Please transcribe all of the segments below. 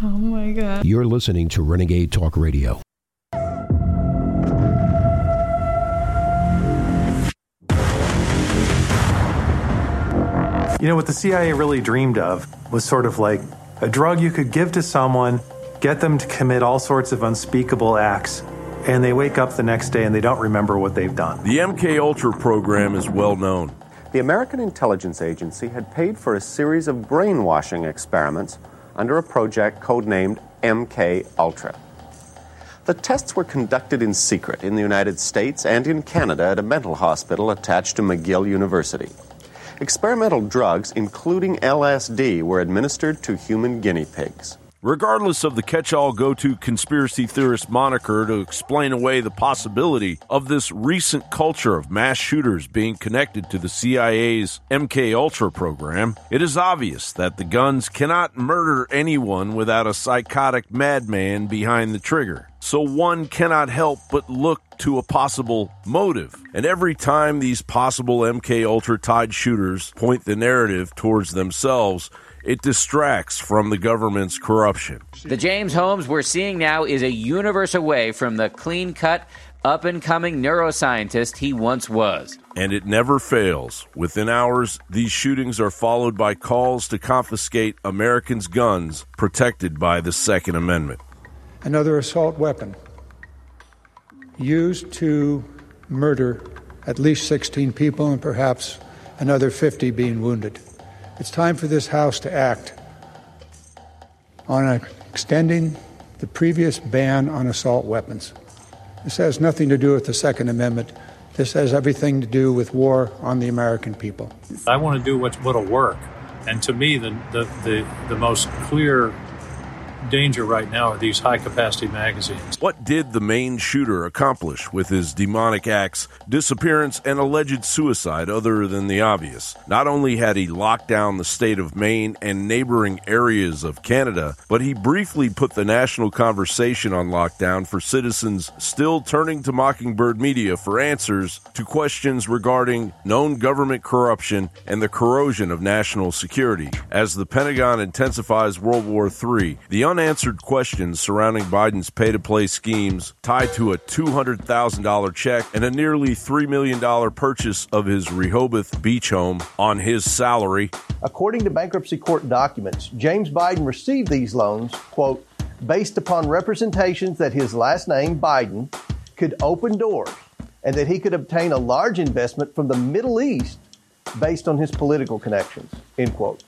Oh my God. You're listening to Renegade Talk Radio. You know, what the CIA really dreamed of was sort of like a drug you could give to someone, get them to commit all sorts of unspeakable acts, and they wake up the next day and they don't remember what they've done. The MK Ultra program is well known. The American Intelligence Agency had paid for a series of brainwashing experiments under a project codenamed MK Ultra. The tests were conducted in secret in the United States and in Canada at a mental hospital attached to McGill University. Experimental drugs, including LSD, were administered to human guinea pigs. Regardless of the catch all go to conspiracy theorist moniker to explain away the possibility of this recent culture of mass shooters being connected to the CIA's MK Ultra program, it is obvious that the guns cannot murder anyone without a psychotic madman behind the trigger. So one cannot help but look to a possible motive. And every time these possible MK Ultra tied shooters point the narrative towards themselves, it distracts from the government's corruption. The James Holmes we're seeing now is a universe away from the clean cut, up and coming neuroscientist he once was. And it never fails. Within hours, these shootings are followed by calls to confiscate Americans' guns protected by the Second Amendment. Another assault weapon used to murder at least 16 people and perhaps another 50 being wounded. It's time for this House to act on extending the previous ban on assault weapons. This has nothing to do with the Second Amendment. This has everything to do with war on the American people. I want to do what, what'll work. And to me, the, the, the, the most clear danger right now are these high capacity magazines. What did the Maine shooter accomplish with his demonic acts, disappearance, and alleged suicide other than the obvious? Not only had he locked down the state of Maine and neighboring areas of Canada, but he briefly put the national conversation on lockdown for citizens still turning to Mockingbird Media for answers to questions regarding known government corruption and the corrosion of national security. As the Pentagon intensifies World War III, the unanswered questions surrounding Biden's pay to play schemes tied to a $200,000 check and a nearly $3 million purchase of his Rehoboth beach home on his salary. According to bankruptcy court documents, James Biden received these loans, quote, based upon representations that his last name, Biden, could open doors and that he could obtain a large investment from the Middle East based on his political connections, end quote.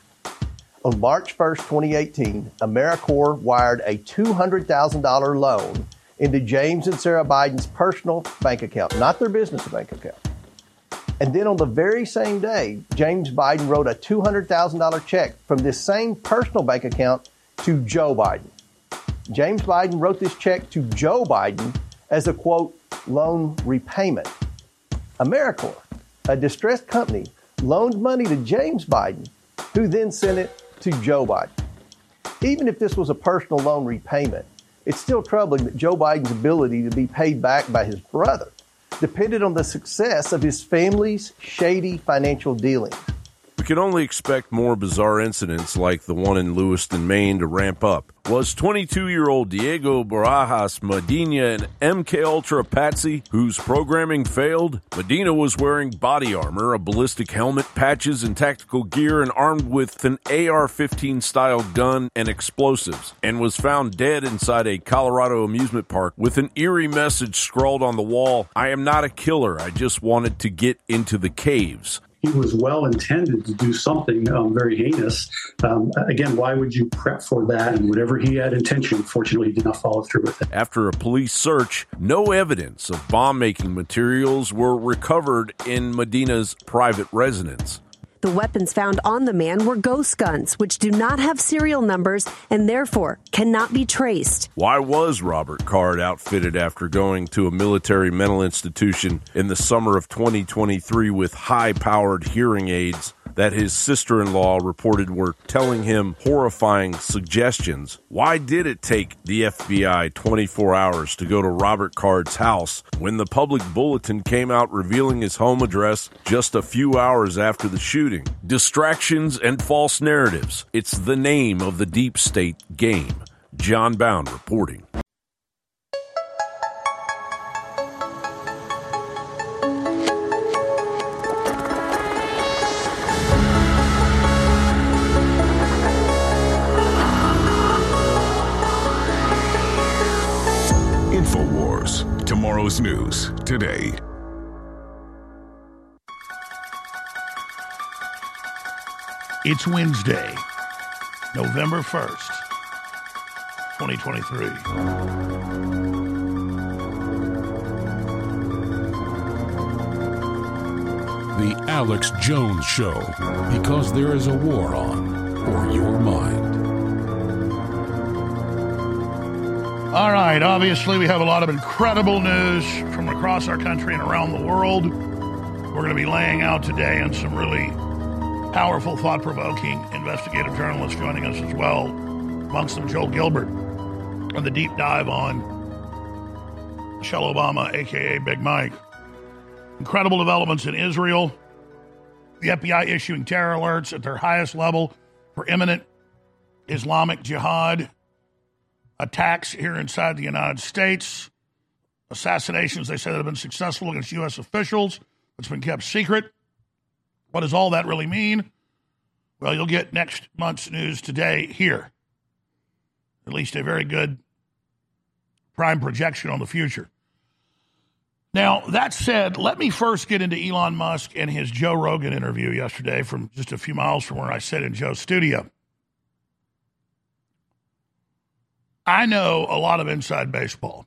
On March 1st, 2018, Americore wired a $200,000 loan into James and Sarah Biden's personal bank account, not their business bank account. And then on the very same day, James Biden wrote a $200,000 check from this same personal bank account to Joe Biden. James Biden wrote this check to Joe Biden as a quote, loan repayment. Americore, a distressed company, loaned money to James Biden, who then sent it to Joe Biden. Even if this was a personal loan repayment, it's still troubling that Joe Biden's ability to be paid back by his brother depended on the success of his family's shady financial dealings. Can only expect more bizarre incidents like the one in Lewiston, Maine to ramp up. Was 22-year-old Diego Barajas Medina an MK Ultra patsy whose programming failed? Medina was wearing body armor, a ballistic helmet, patches, and tactical gear, and armed with an AR-15 style gun and explosives, and was found dead inside a Colorado amusement park with an eerie message scrawled on the wall: "I am not a killer. I just wanted to get into the caves." He was well intended to do something um, very heinous. Um, again, why would you prep for that? And whatever he had intention, fortunately, he did not follow through with it. After a police search, no evidence of bomb making materials were recovered in Medina's private residence. The weapons found on the man were ghost guns, which do not have serial numbers and therefore cannot be traced. Why was Robert Card outfitted after going to a military mental institution in the summer of 2023 with high powered hearing aids? that his sister in law reported were telling him horrifying suggestions. Why did it take the FBI 24 hours to go to Robert Card's house when the public bulletin came out revealing his home address just a few hours after the shooting? Distractions and false narratives. It's the name of the deep state game. Jon Bowne reporting. InfoWars. Tomorrow's news today. It's Wednesday, November 1st, 2023. The Alex Jones Show, because there is a war on for your mind. All right, obviously, we have a lot of incredible news from across our country and around the world. We're going to be laying out today on some really powerful, thought provoking investigative journalists joining us as well, amongst them Joel Gilbert, on the deep dive on Michelle Obama, aka Big Mike. Incredible developments in Israel. The FBI issuing terror alerts at their highest level for imminent Islamic jihad attacks here inside the United States. Assassinations, they say, that have been successful against U.S. officials. It's been kept secret. What does all that really mean? Well, you'll get next month's news today here. At least a very good prime projection on the future. Now, that said, let me first get into Elon Musk and his Joe Rogan interview yesterday from just a few miles from where I sit in Joe's studio. I know a lot of inside baseball,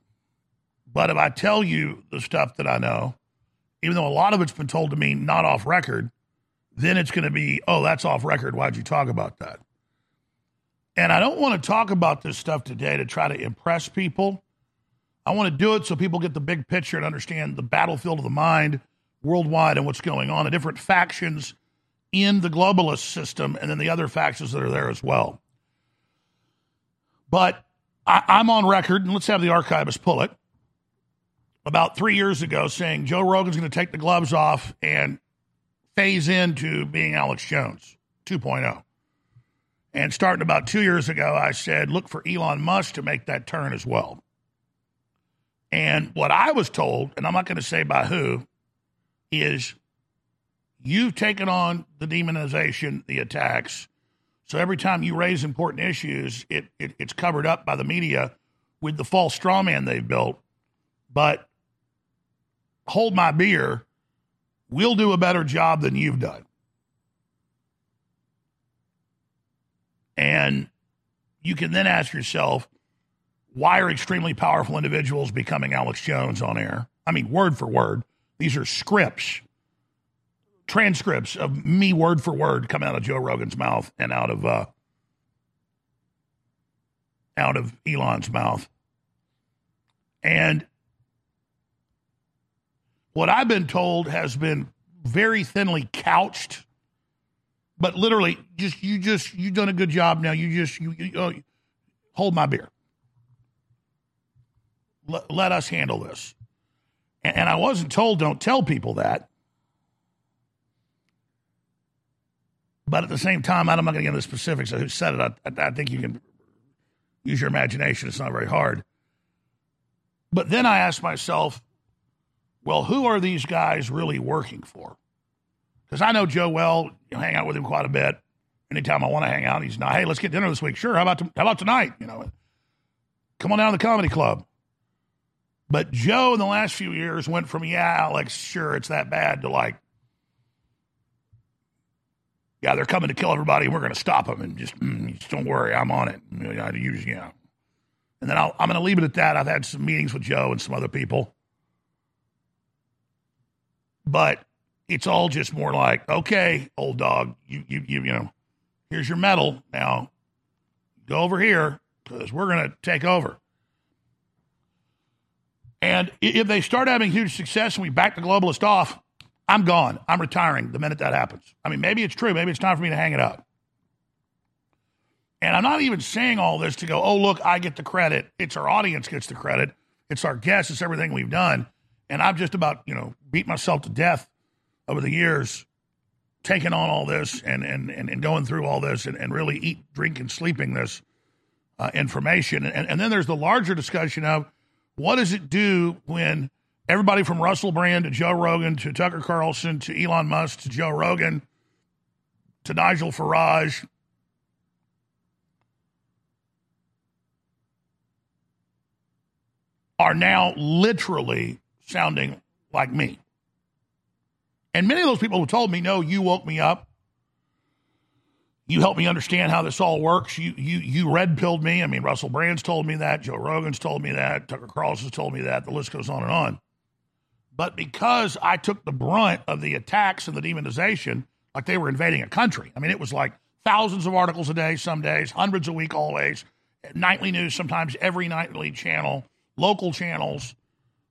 but if I tell you the stuff that I know, even though a lot of it's been told to me not off record, then it's going to be, oh, that's off record. Why'd you talk about that? And I don't want to talk about this stuff today to try to impress people. I want to do it so people get the big picture and understand the battlefield of the mind worldwide and what's going on, the different factions in the globalist system, and then the other factions that are there as well. But I, I'm on record, and let's have the archivist pull it, about three years ago saying Joe Rogan's going to take the gloves off and phase into being Alex Jones 2.0. And starting about two years ago, I said, look for Elon Musk to make that turn as well. And what I was told, and I'm not going to say by who, is you've taken on the demonization, the attacks. So every time you raise important issues, it, it it's covered up by the media with the false straw man they've built. But hold my beer, we'll do a better job than you've done. And you can then ask yourself, why are extremely powerful individuals becoming Alex Jones on air? I mean, word for word. These are scripts, transcripts of me word for word coming out of Joe Rogan's mouth and out of uh, out of Elon's mouth. And what I've been told has been very thinly couched, but literally, just you just you done a good job. Now you just you, you oh, hold my beer. Let, let us handle this. And, and I wasn't told don't tell people that. But at the same time, I'm not going to get into the specifics of who said it. I, I think you can use your imagination. It's not very hard. But then I asked myself, well, who are these guys really working for? Because I know Joe well, you hang out with him quite a bit. Anytime I want to hang out, he's not, hey, let's get dinner this week. Sure, how about, to, how about tonight? You know, come on down to the comedy club. But Joe in the last few years went from, yeah, Alex, sure, it's that bad, to like, yeah, they're coming to kill everybody. We're going to stop them. And just, mm, just don't worry, I'm on it. I use, yeah. And then i am going to leave it at that. I've had some meetings with Joe and some other people. But it's all just more like, okay, old dog, you, you, you, you know, here's your medal. Now go over here because we're going to take over. And if they start having huge success and we back the globalist off, I'm gone. I'm retiring the minute that happens. I mean, maybe it's true. Maybe it's time for me to hang it up. And I'm not even saying all this to go, oh, look, I get the credit. It's our audience gets the credit. It's our guests. It's everything we've done. And I've just about, you know, beat myself to death over the years taking on all this and, and, and, and going through all this and, and really eat, drink, and sleeping this uh, information. And, and then there's the larger discussion of what does it do when everybody from Russell Brand to Joe Rogan to Tucker Carlson to Elon Musk to Joe Rogan to Nigel Farage are now literally sounding like me. And many of those people who told me, no, you woke me up. You helped me understand how this all works. You you you red pilled me. I mean, Russell Brand's told me that. Joe Rogan's told me that. Tucker Carlson's told me that. The list goes on and on. But because I took the brunt of the attacks and the demonization, like they were invading a country. I mean, it was like thousands of articles a day, some days, hundreds a week, always. Nightly news, sometimes every nightly channel, local channels,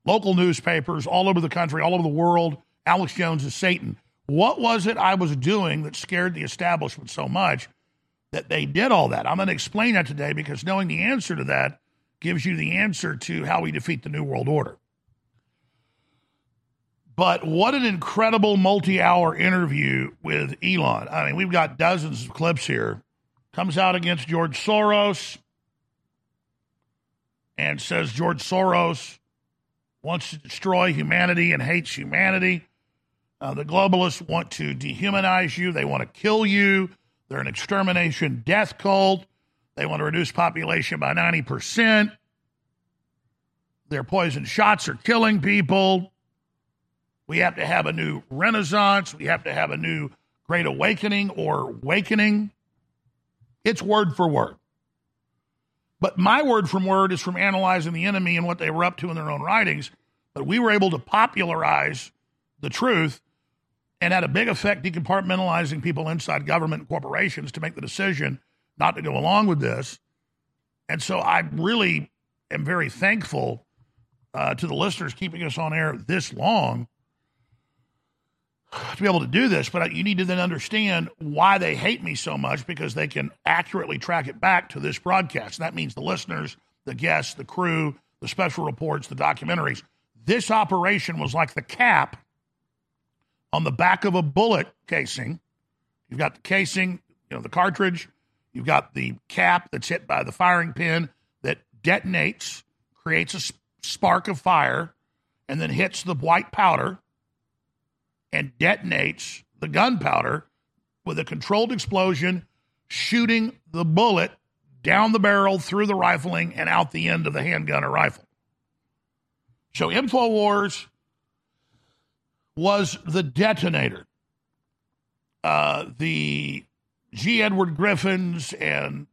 local newspapers all over the country, all over the world. Alex Jones is Satan. What was it I was doing that scared the establishment so much that they did all that? I'm going to explain that today because knowing the answer to that gives you the answer to how we defeat the New World Order. But what an incredible multi hour interview with Elon. I mean, we've got dozens of clips here. Comes out against George Soros and says George Soros wants to destroy humanity and hates humanity. Uh, the globalists want to dehumanize you. They want to kill you. They're an extermination death cult. They want to reduce population by 90%. Their poison shots are killing people. We have to have a new renaissance. We have to have a new great awakening or awakening. It's word for word. But my word from word is from analyzing the enemy and what they were up to in their own writings. But we were able to popularize the truth and had a big effect decompartmentalizing people inside government and corporations to make the decision not to go along with this. And so I really am very thankful uh, to the listeners keeping us on air this long to be able to do this, but you need to then understand why they hate me so much because they can accurately track it back to this broadcast. That means the listeners, the guests, the crew, the special reports, the documentaries. This operation was like the cap on the back of a bullet casing. You've got the casing, you know, the cartridge. You've got the cap that's hit by the firing pin that detonates, creates a spark of fire, and then hits the white powder and detonates the gunpowder with a controlled explosion, shooting the bullet down the barrel, through the rifling, and out the end of the handgun or rifle. So InfoWars was the detonator. Uh, the G. Edward Griffins and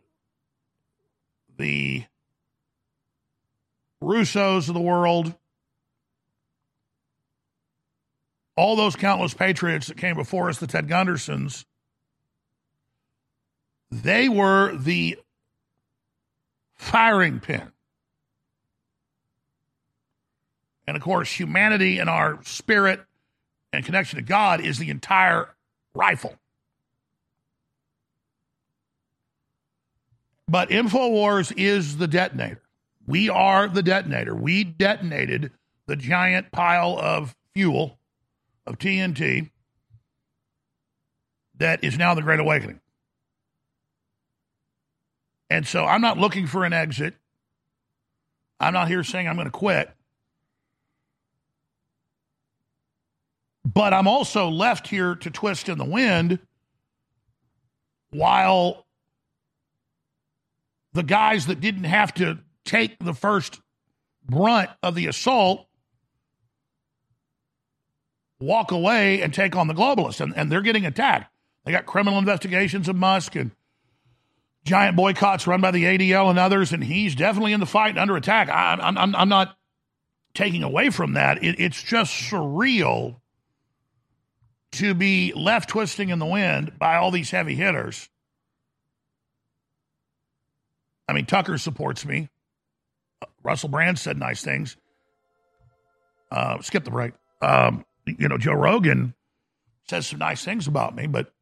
the Russos of the world all those countless patriots that came before us, the Ted Gundersons, they were the firing pin. And of course, humanity and our spirit and connection to God is the entire rifle. But InfoWars is the detonator. We are the detonator. We detonated the giant pile of fuel of TNT that is now the Great Awakening. And so I'm not looking for an exit. I'm not here saying I'm going to quit. But I'm also left here to twist in the wind while the guys that didn't have to take the first brunt of the assault walk away and take on the globalists, and, and they're getting attacked. They got criminal investigations of Musk and giant boycotts run by the ADL and others, and he's definitely in the fight and under attack. I, am I'm, I'm not taking away from that. It, it's just surreal to be left twisting in the wind by all these heavy hitters. I mean, Tucker supports me. Russell Brand said nice things. Uh, skip the break. Um, you know, Joe Rogan says some nice things about me, but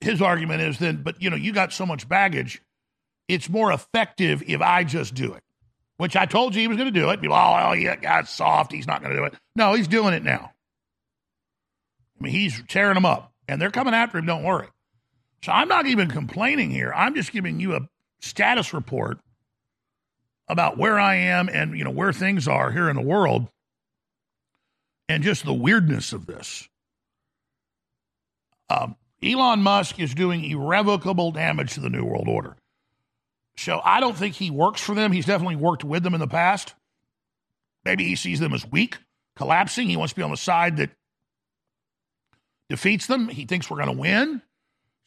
his argument is then, but you know, you got so much baggage, it's more effective if I just do it. Which I told you he was going to do it. People, oh, yeah, God's soft. He's not going to do it. No, he's doing it now. I mean, he's tearing them up, and they're coming after him. Don't worry. So I'm not even complaining here. I'm just giving you a status report about where I am and you know where things are here in the world and just the weirdness of this. Um, Elon Musk is doing irrevocable damage to the New World Order. So I don't think he works for them. He's definitely worked with them in the past. Maybe he sees them as weak, collapsing. He wants to be on the side that defeats them. He thinks we're going to win.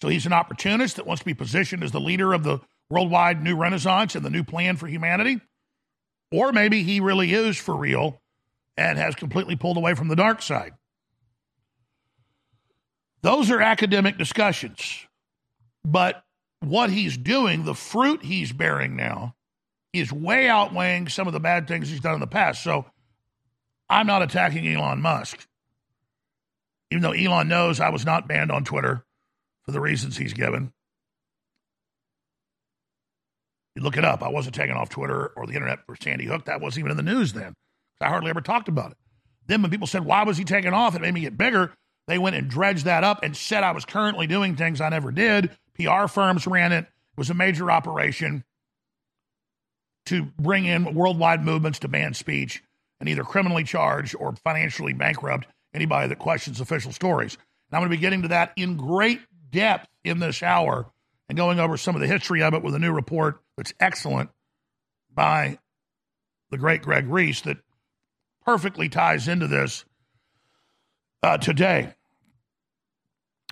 So he's an opportunist that wants to be positioned as the leader of the worldwide new renaissance and the new plan for humanity. Or maybe he really is for real and has completely pulled away from the dark side. Those are academic discussions. But what he's doing, the fruit he's bearing now, is way outweighing some of the bad things he's done in the past. So I'm not attacking Elon Musk, even though Elon knows I was not banned on Twitter for the reasons he's given. You look it up. I wasn't taken off Twitter or the internet for Sandy Hook. That wasn't even in the news then. I hardly ever talked about it. Then when people said, why was he taken off? It made me get bigger. They went and dredged that up and said I was currently doing things I never did. PR firms ran it. It was a major operation to bring in worldwide movements to ban speech and either criminally charge or financially bankrupt anybody that questions official stories. And I'm going to be getting to that in great depth in this hour and going over some of the history of it with a new report that's excellent by the great Greg Reese that perfectly ties into this uh, today.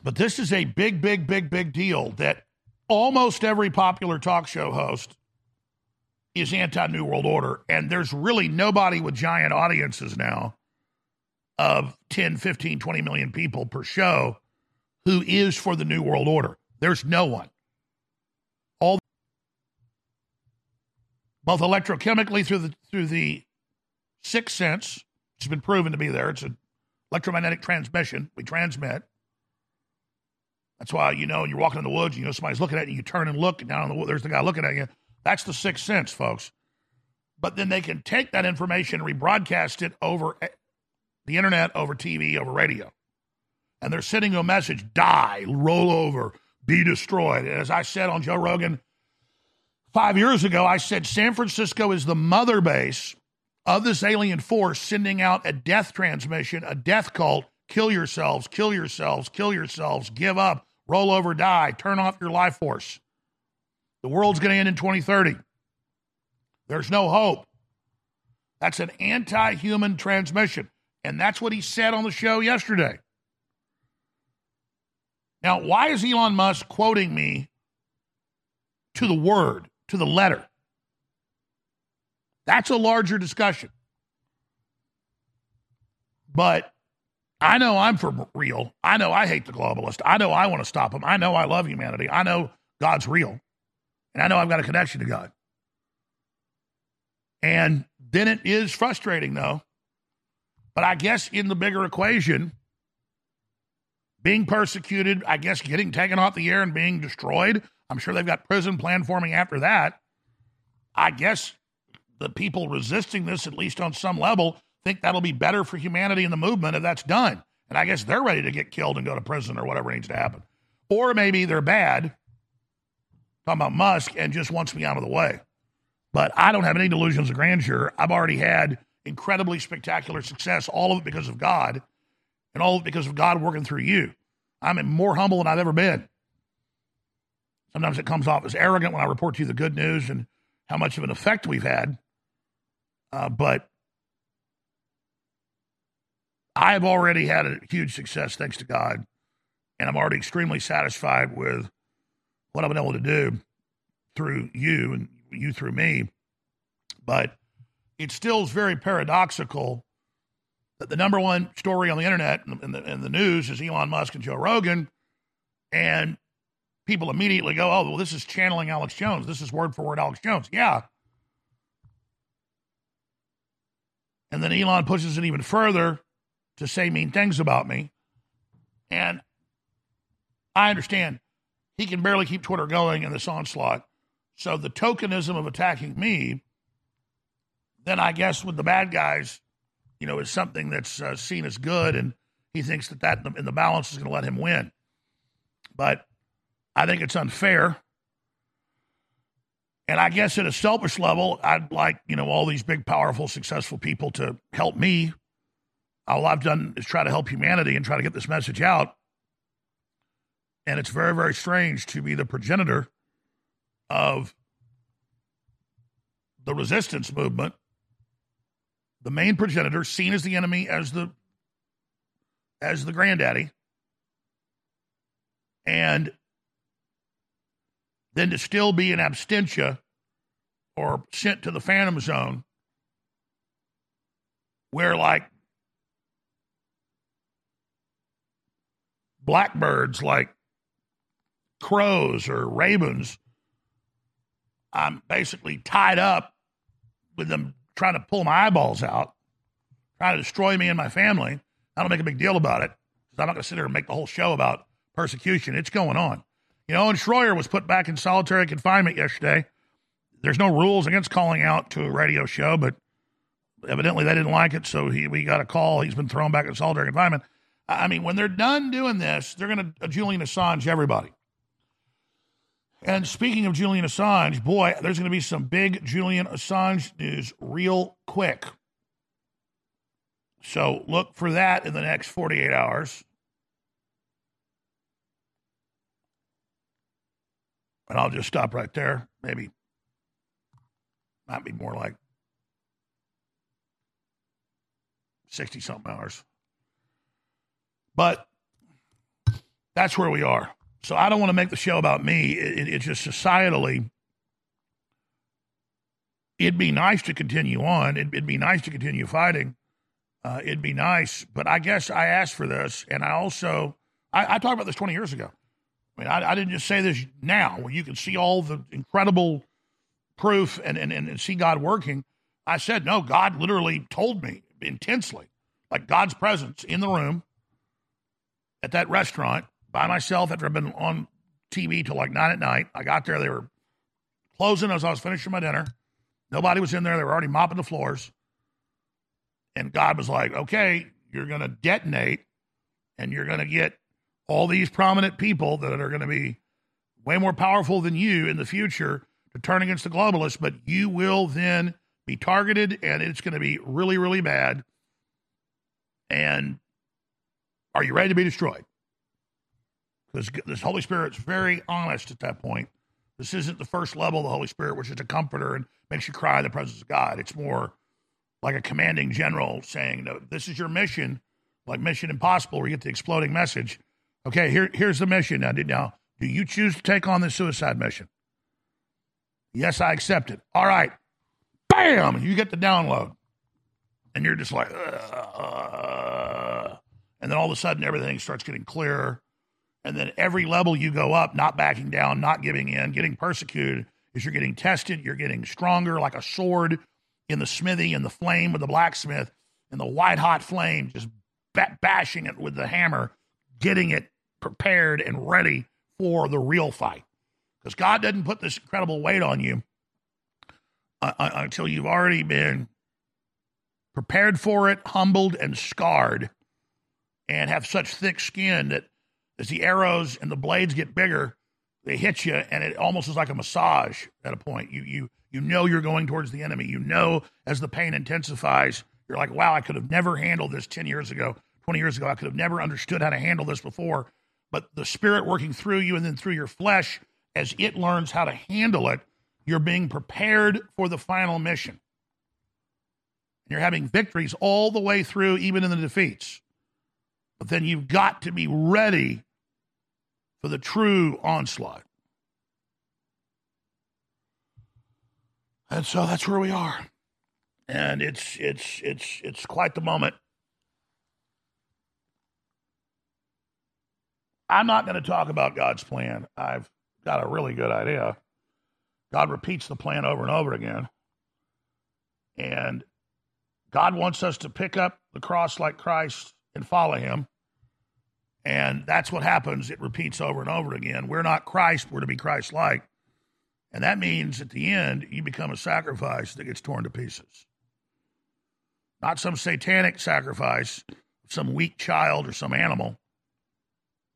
But this is a big, big, big, big deal that almost every popular talk show host is anti New World Order. And there's really nobody with giant audiences now of 10, 15, 20 million people per show who is for the New World Order. There's no one. All both electrochemically through the through the sixth sense, it's been proven to be there. It's an electromagnetic transmission. We transmit. That's why you know you're walking in the woods, you know somebody's looking at you, you turn and look, and down in the there's the guy looking at you. That's the sixth sense, folks. But then they can take that information and rebroadcast it over eh, the internet, over TV, over radio and they're sending you a message die, roll over, be destroyed. And as I said on Joe Rogan five years ago, I said San Francisco is the mother base of this alien force sending out a death transmission, a death cult kill yourselves, kill yourselves, kill yourselves, give up, roll over, die, turn off your life force. The world's going to end in 2030. There's no hope. That's an anti human transmission. And that's what he said on the show yesterday. Now, why is Elon Musk quoting me to the word, to the letter? That's a larger discussion. But I know I'm for real. I know I hate the globalist. I know I want to stop them. I know I love humanity. I know God's real. And I know I've got a connection to God. And then it is frustrating, though. But I guess in the bigger equation, being persecuted, I guess getting taken off the air and being destroyed. I'm sure they've got prison plan forming after that. I guess the people resisting this, at least on some level, think that'll be better for humanity and the movement if that's done. And I guess they're ready to get killed and go to prison or whatever needs to happen. Or maybe they're bad, talking about Musk, and just wants me out of the way. But I don't have any delusions of grandeur. I've already had incredibly spectacular success, all of it because of God, and all of it because of God working through you. I'm more humble than I've ever been. Sometimes it comes off as arrogant when I report to you the good news and how much of an effect we've had. Uh, but I've already had a huge success, thanks to God. And I'm already extremely satisfied with what I've been able to do through you and you through me. But it still is very paradoxical that the number one story on the internet and the, and the news is Elon Musk and Joe Rogan, and people immediately go, "Oh, well, this is channeling Alex Jones. This is word for word Alex Jones." Yeah. And then Elon pushes it even further to say mean things about me. And I understand he can barely keep Twitter going in this onslaught. So the tokenism of attacking me, then I guess with the bad guys, you know, is something that's uh, seen as good, and he thinks that that in the balance is going to let him win. But I think it's unfair. And I guess at a selfish level, I'd like, you know, all these big, powerful, successful people to help me. All I've done is try to help humanity and try to get this message out. And it's very, very strange to be the progenitor of the resistance movement, the main progenitor, seen as the enemy, as the as the granddaddy, and then to still be in absentia or sent to the phantom zone where like blackbirds like crows or ravens i'm basically tied up with them trying to pull my eyeballs out trying to destroy me and my family. I don't make a big deal about it because i'm not going to sit here and make the whole show about persecution. It's going on you know, and Shroyer was put back in solitary confinement yesterday. There's no rules against calling out to a radio show, but evidently they didn't like it, so he we got a call. He's been thrown back in solitary confinement. I mean, when they're done doing this, they're going to uh, Julian Assange everybody. And speaking of Julian Assange, boy, there's going to be some big Julian Assange news real quick. So look for that in the next 48 hours. And I'll just stop right there. Maybe, might be more like 60 something hours. But that's where we are. So I don't want to make the show about me. It, it, it's just societally, it'd be nice to continue on. It'd, it'd be nice to continue fighting. Uh, it'd be nice. But I guess I asked for this. And I also, I, I talked about this 20 years ago. I mean, I, I, didn't just say this now, where you can see all the incredible proof and, and, and see God working. I said, no, God literally told me intensely, like God's presence in the room at that restaurant by myself after I've been on TV till like nine at night. I got there, they were closing as I was finishing my dinner. Nobody was in there, they were already mopping the floors. And God was like, okay, you're going to detonate and you're going to get all these prominent people that are going to be way more powerful than you in the future to turn against the globalists, but you will then be targeted and it's going to be really, really bad. And are you ready to be destroyed? Because this Holy Spirit's very honest at that point. This isn't the first level of the Holy Spirit, which is a comforter and makes you cry in the presence of God. It's more like a commanding general saying, no, this is your mission, like Mission Impossible, where you get the exploding message. Okay, here, here's the mission. Now, now, do you choose to take on the suicide mission? Yes, I accept it. All right. Bam! You get the download. And you're just like, uh, and then all of a sudden everything starts getting clearer. And then every level you go up, not backing down, not giving in, getting persecuted, is you're getting tested, you're getting stronger like a sword in the smithy, in the flame with the blacksmith, in the white hot flame, just bashing it with the hammer, getting it prepared and ready for the real fight. Because God doesn't put this incredible weight on you uh, uh, until you've already been prepared for it, humbled, and scarred, and have such thick skin that as the arrows and the blades get bigger, they hit you, and it almost is like a massage at a point. You you you know you're going towards the enemy. You know as the pain intensifies, you're like, wow, I could have never handled this ten years ago, twenty years ago. I could have never understood how to handle this before but the spirit working through you and then through your flesh as it learns how to handle it, you're being prepared for the final mission. You're having victories all the way through, even in the defeats. But then you've got to be ready for the true onslaught. And so that's where we are. And it's it's it's it's quite the moment. I'm not going to talk about God's plan. I've got a really good idea. God repeats the plan over and over again. And God wants us to pick up the cross like Christ and follow him. And that's what happens. It repeats over and over again. We're not Christ, we're to be Christ like. And that means at the end, you become a sacrifice that gets torn to pieces. Not some satanic sacrifice, some weak child or some animal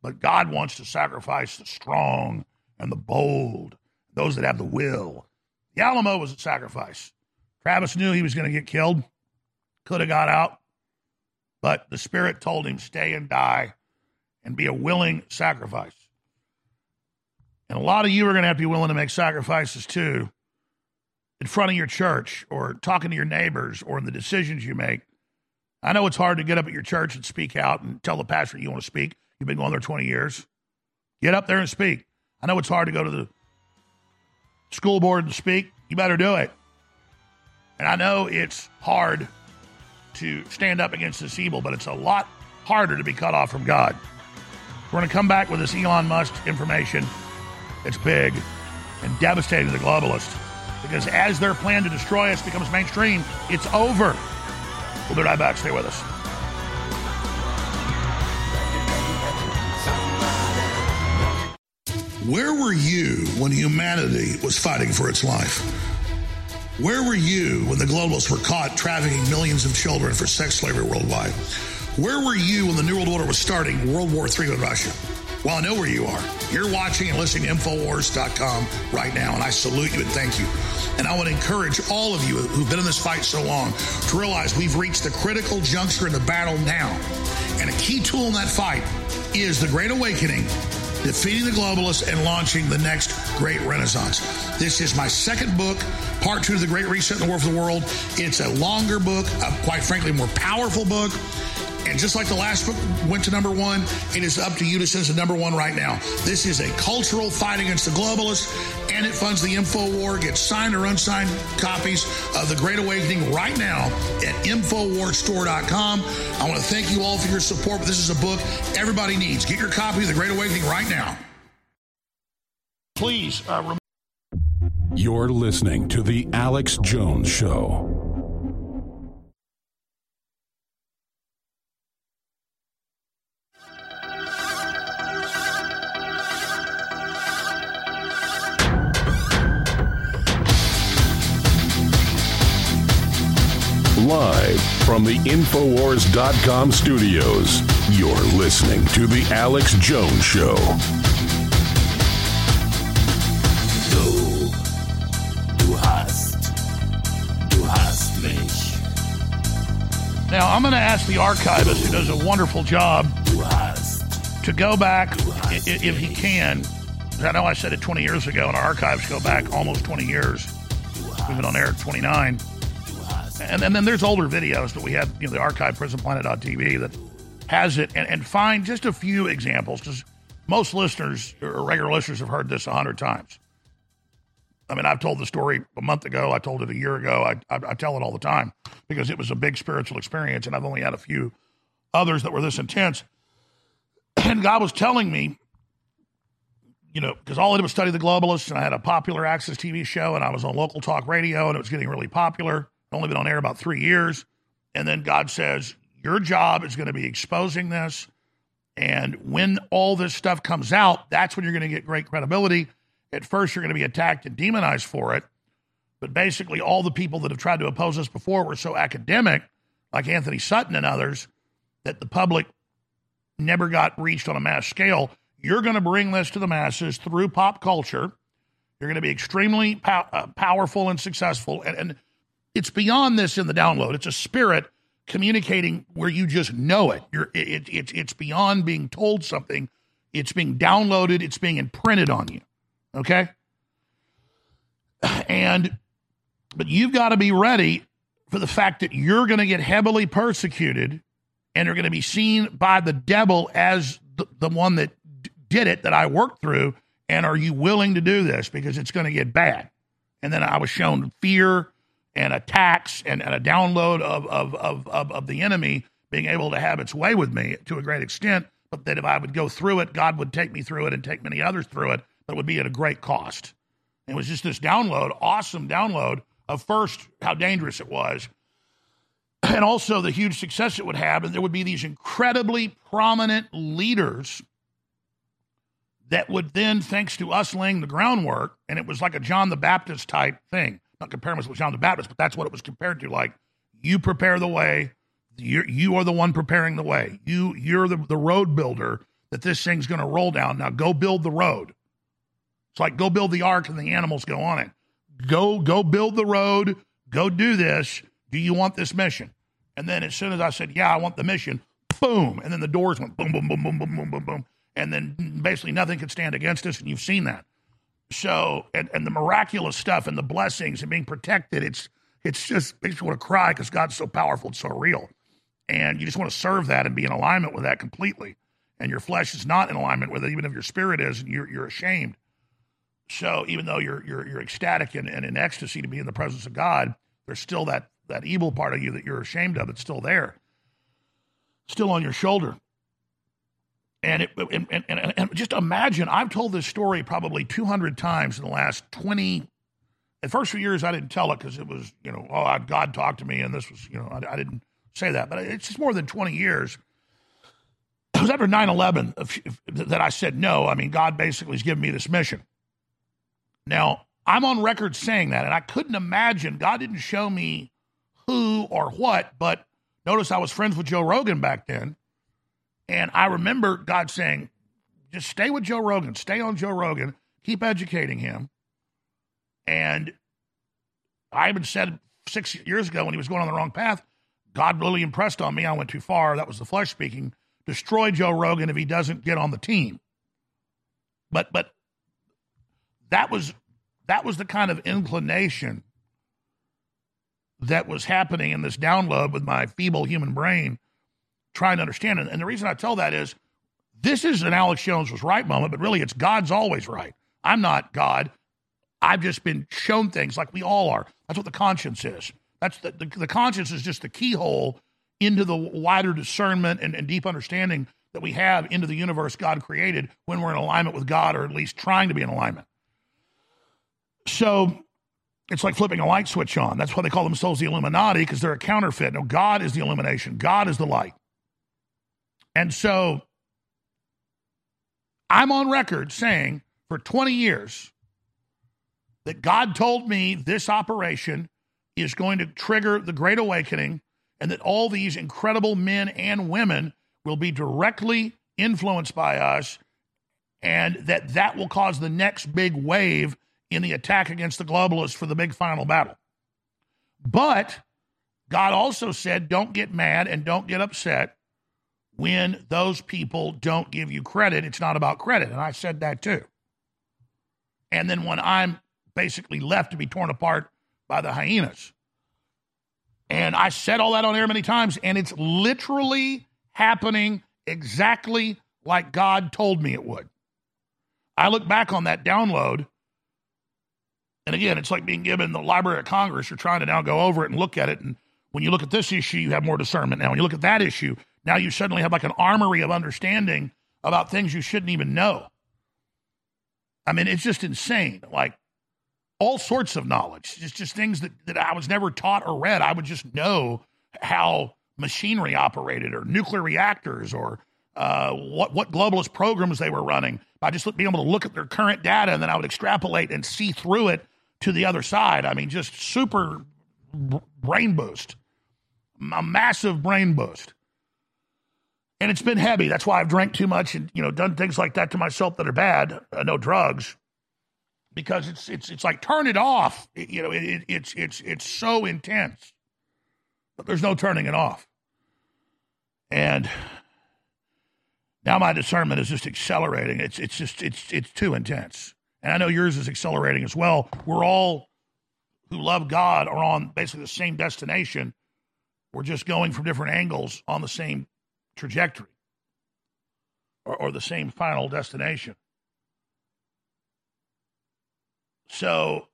but God wants to sacrifice the strong and the bold, those that have the will. The Alamo was a sacrifice. Travis knew he was going to get killed, could have got out, but the Spirit told him, stay and die and be a willing sacrifice. And a lot of you are going to have to be willing to make sacrifices too in front of your church or talking to your neighbors or in the decisions you make. I know it's hard to get up at your church and speak out and tell the pastor you want to speak. You've been going there 20 years. Get up there and speak. I know it's hard to go to the school board and speak. You better do it. And I know it's hard to stand up against this evil, but it's a lot harder to be cut off from God. We're going to come back with this Elon Musk information. It's big and devastating to the globalists because as their plan to destroy us becomes mainstream, it's over. We'll be right back. Stay with us. Where were you when humanity was fighting for its life? Where were you when the globalists were caught trafficking millions of children for sex slavery worldwide? Where were you when the New World Order was starting World War III with Russia? Well, I know where you are. You're watching and listening to Infowars.com right now, and I salute you and thank you. And I want to encourage all of you who've been in this fight so long to realize we've reached the critical juncture in the battle now. And a key tool in that fight is the Great Awakening defeating the globalists and launching the next great renaissance. This is my second book, part two of the Great Reset in the War for the World. It's a longer book, a, quite frankly, more powerful book. And just like the last book went to number one, it is up to you to send to number one right now. This is a cultural fight against the globalists, and it funds the info war. Get signed or unsigned copies of The Great Awakening right now at InfoWarStore.com. I want to thank you all for your support, but this is a book everybody needs. Get your copy of The Great Awakening right now. Please. Uh, rem- You're listening to The Alex Jones Show. Live from the Infowars.com studios, you're listening to The Alex Jones Show. Du, du hast, du hast mich. Now, I'm going to ask the archivist, who does a wonderful job, to go back, i- i- if he can. I know I said it 20 years ago, and our archives go back almost 20 years. We've been on air at 29. And, and then there's older videos that we have, you know, the archive prisonplanet.tv that has it, and, and find just a few examples, because most listeners or regular listeners have heard this a hundred times. I mean, I've told the story a month ago. I told it a year ago. I, I, I tell it all the time because it was a big spiritual experience, and I've only had a few others that were this intense. And God was telling me, you know, because all I did was study the globalists, and I had a popular access TV show, and I was on local talk radio, and it was getting really popular. Only been on air about three years. And then God says, Your job is going to be exposing this. And when all this stuff comes out, that's when you're going to get great credibility. At first, you're going to be attacked and demonized for it. But basically, all the people that have tried to oppose us before were so academic, like Antony Sutton and others, that the public never got reached on a mass scale. You're going to bring this to the masses through pop culture. You're going to be extremely pow- uh, powerful and successful. And, and it's beyond this in the download. It's a spirit communicating where you just know it. You're, it, it, it's it's beyond being told something. It's being downloaded. It's being imprinted on you. Okay. And, but you've got to be ready for the fact that you're going to get heavily persecuted and are going to be seen by the devil as the, the one that d- did it that I worked through. And are you willing to do this? Because it's going to get bad. And then I was shown fear and attacks and, and a download of, of, of, of, of the enemy being able to have its way with me to a great extent. But that if I would go through it, God would take me through it and take many others through it, but it would be at a great cost. It was just this download, awesome download of first how dangerous it was, and also the huge success it would have. And there would be these incredibly prominent leaders that would then, thanks to us laying the groundwork, and it was like a John the Baptist type thing not comparing myself to John the Baptist, but that's what it was compared to. Like, you prepare the way. You're, you are the one preparing the way. You you're the, the road builder that this thing's going to roll down. Now go build the road. It's like go build the ark and the animals go on it. Go go build the road. Go do this. Do you want this mission? And then as soon as I said, yeah, I want the mission, boom. And then the doors went boom, boom, boom, boom, boom, boom, boom, boom. And then basically nothing could stand against us. And you've seen that. So and and the miraculous stuff and the blessings and being protected, it's it's just makes me want to cry because God's so powerful, it's so real, and you just want to serve that and be in alignment with that completely. And your flesh is not in alignment with it, even if your spirit is, and you're you're ashamed. So even though you're you're you're ecstatic and, and in ecstasy to be in the presence of God, there's still that that evil part of you that you're ashamed of. It's still there, still on your shoulder. And, it, and, and, and, just imagine, I've told this story probably 200 times in the last 20. The first few years, I didn't tell it because it was, you know, oh, God talked to me, and this was, you know, I, I didn't say that. But it's just more than 20 years. It was after 9 11 that I said no. I mean, God basically has given me this mission. Now, I'm on record saying that, and I couldn't imagine, God didn't show me who or what, but notice I was friends with Joe Rogan back then. And I remember God saying, just stay with Joe Rogan, stay on Joe Rogan, keep educating him. And I even said six years ago when he was going on the wrong path, God really impressed on me. I went too far. That was the flesh speaking. Destroy Joe Rogan if he doesn't get on the team. But but that was that was the kind of inclination that was happening in this download with my feeble human brain trying to understand. And the reason I tell that is this is an Alex Jones was right moment, but really it's God's always right. I'm not God. I've just been shown things like we all are. That's what the conscience is. That's the, the, the conscience is just the keyhole into the wider discernment and, and deep understanding that we have into the universe God created when we're in alignment with God, or at least trying to be in alignment. So it's like flipping a light switch on. That's why they call themselves the Illuminati, because they're a counterfeit. No, God is the illumination, God is the light. And so I'm on record saying for 20 years that God told me this operation is going to trigger the Great Awakening and that all these incredible men and women will be directly influenced by us and that that will cause the next big wave in the attack against the globalists for the big final battle. But God also said, don't get mad and don't get upset when those people don't give you credit. It's not about credit. And I said that too. And then when I'm basically left to be torn apart by the hyenas. And I said all that on air many times, and it's literally happening exactly like God told me it would. I look back on that download, and again, it's like being given the Library of Congress. You're trying to now go over it and look at it. And when you look at this issue, you have more discernment now. When you look at that issue, now you suddenly have like an armory of understanding about things you shouldn't even know. I mean, it's just insane. Like all sorts of knowledge. It's just things that, that I was never taught or read. I would just know how machinery operated or nuclear reactors or uh, what, what globalist programs they were running by just being able to look at their current data and then I would extrapolate and see through it to the other side. I mean, just super brain boost, a massive brain boost and it's been heavy. That's why I've drank too much and you know done things like that to myself that are bad. Uh, no drugs, because it's it's it's like turn it off. It, you know, it, it, it's it's it's so intense, but there's no turning it off. And now my discernment is just accelerating. It's it's just it's it's too intense, and I know yours is accelerating as well. We're all who love God are on basically the same destination. We're just going from different angles on the same trajectory or, or the same final destination. So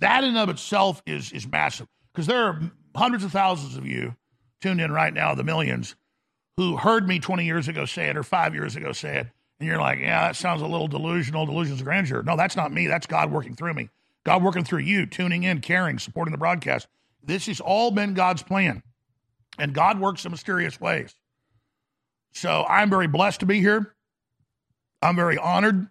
that in of itself is is massive because there are hundreds of thousands of you tuned in right now, the millions who heard me 20 years ago say it or five years ago say it, and you're like, yeah, that sounds a little delusional, delusions of grandeur. No, that's not me. That's God working through me. God working through you, tuning in, caring, supporting the broadcast. This has all been God's plan. And God works in mysterious ways. So I'm very blessed to be here. I'm very honored.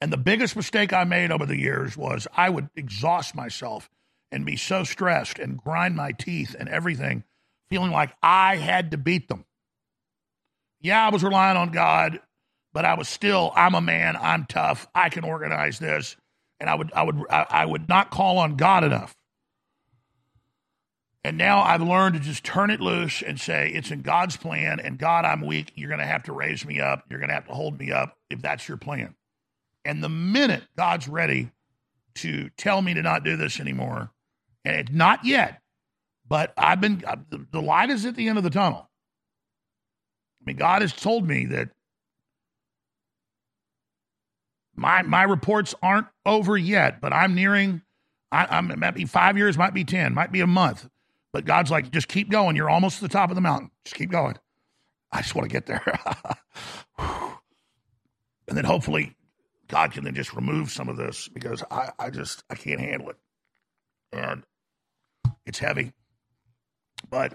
And the biggest mistake I made over the years was I would exhaust myself and be so stressed and grind my teeth and everything, feeling like I had to beat them. Yeah, I was relying on God, but I was still, I'm a man, I'm tough, I can organize this. And I would, I would, I, would not call on God enough. And now I've learned to just turn it loose and say, it's in God's plan. And God, I'm weak. You're going to have to raise me up. You're going to have to hold me up if that's your plan. And the minute God's ready to tell me to not do this anymore, and it's not yet, but I've been, uh, the, light is at the end of the tunnel. I mean, God has told me that my my reports aren't over yet, but I'm nearing. I, I'm it might be five years, might be ten, might be a month, but God's like, just keep going. You're almost to the top of the mountain. Just keep going. I just want to get there, and then hopefully God can then just remove some of this because I I just I can't handle it, and it's heavy. But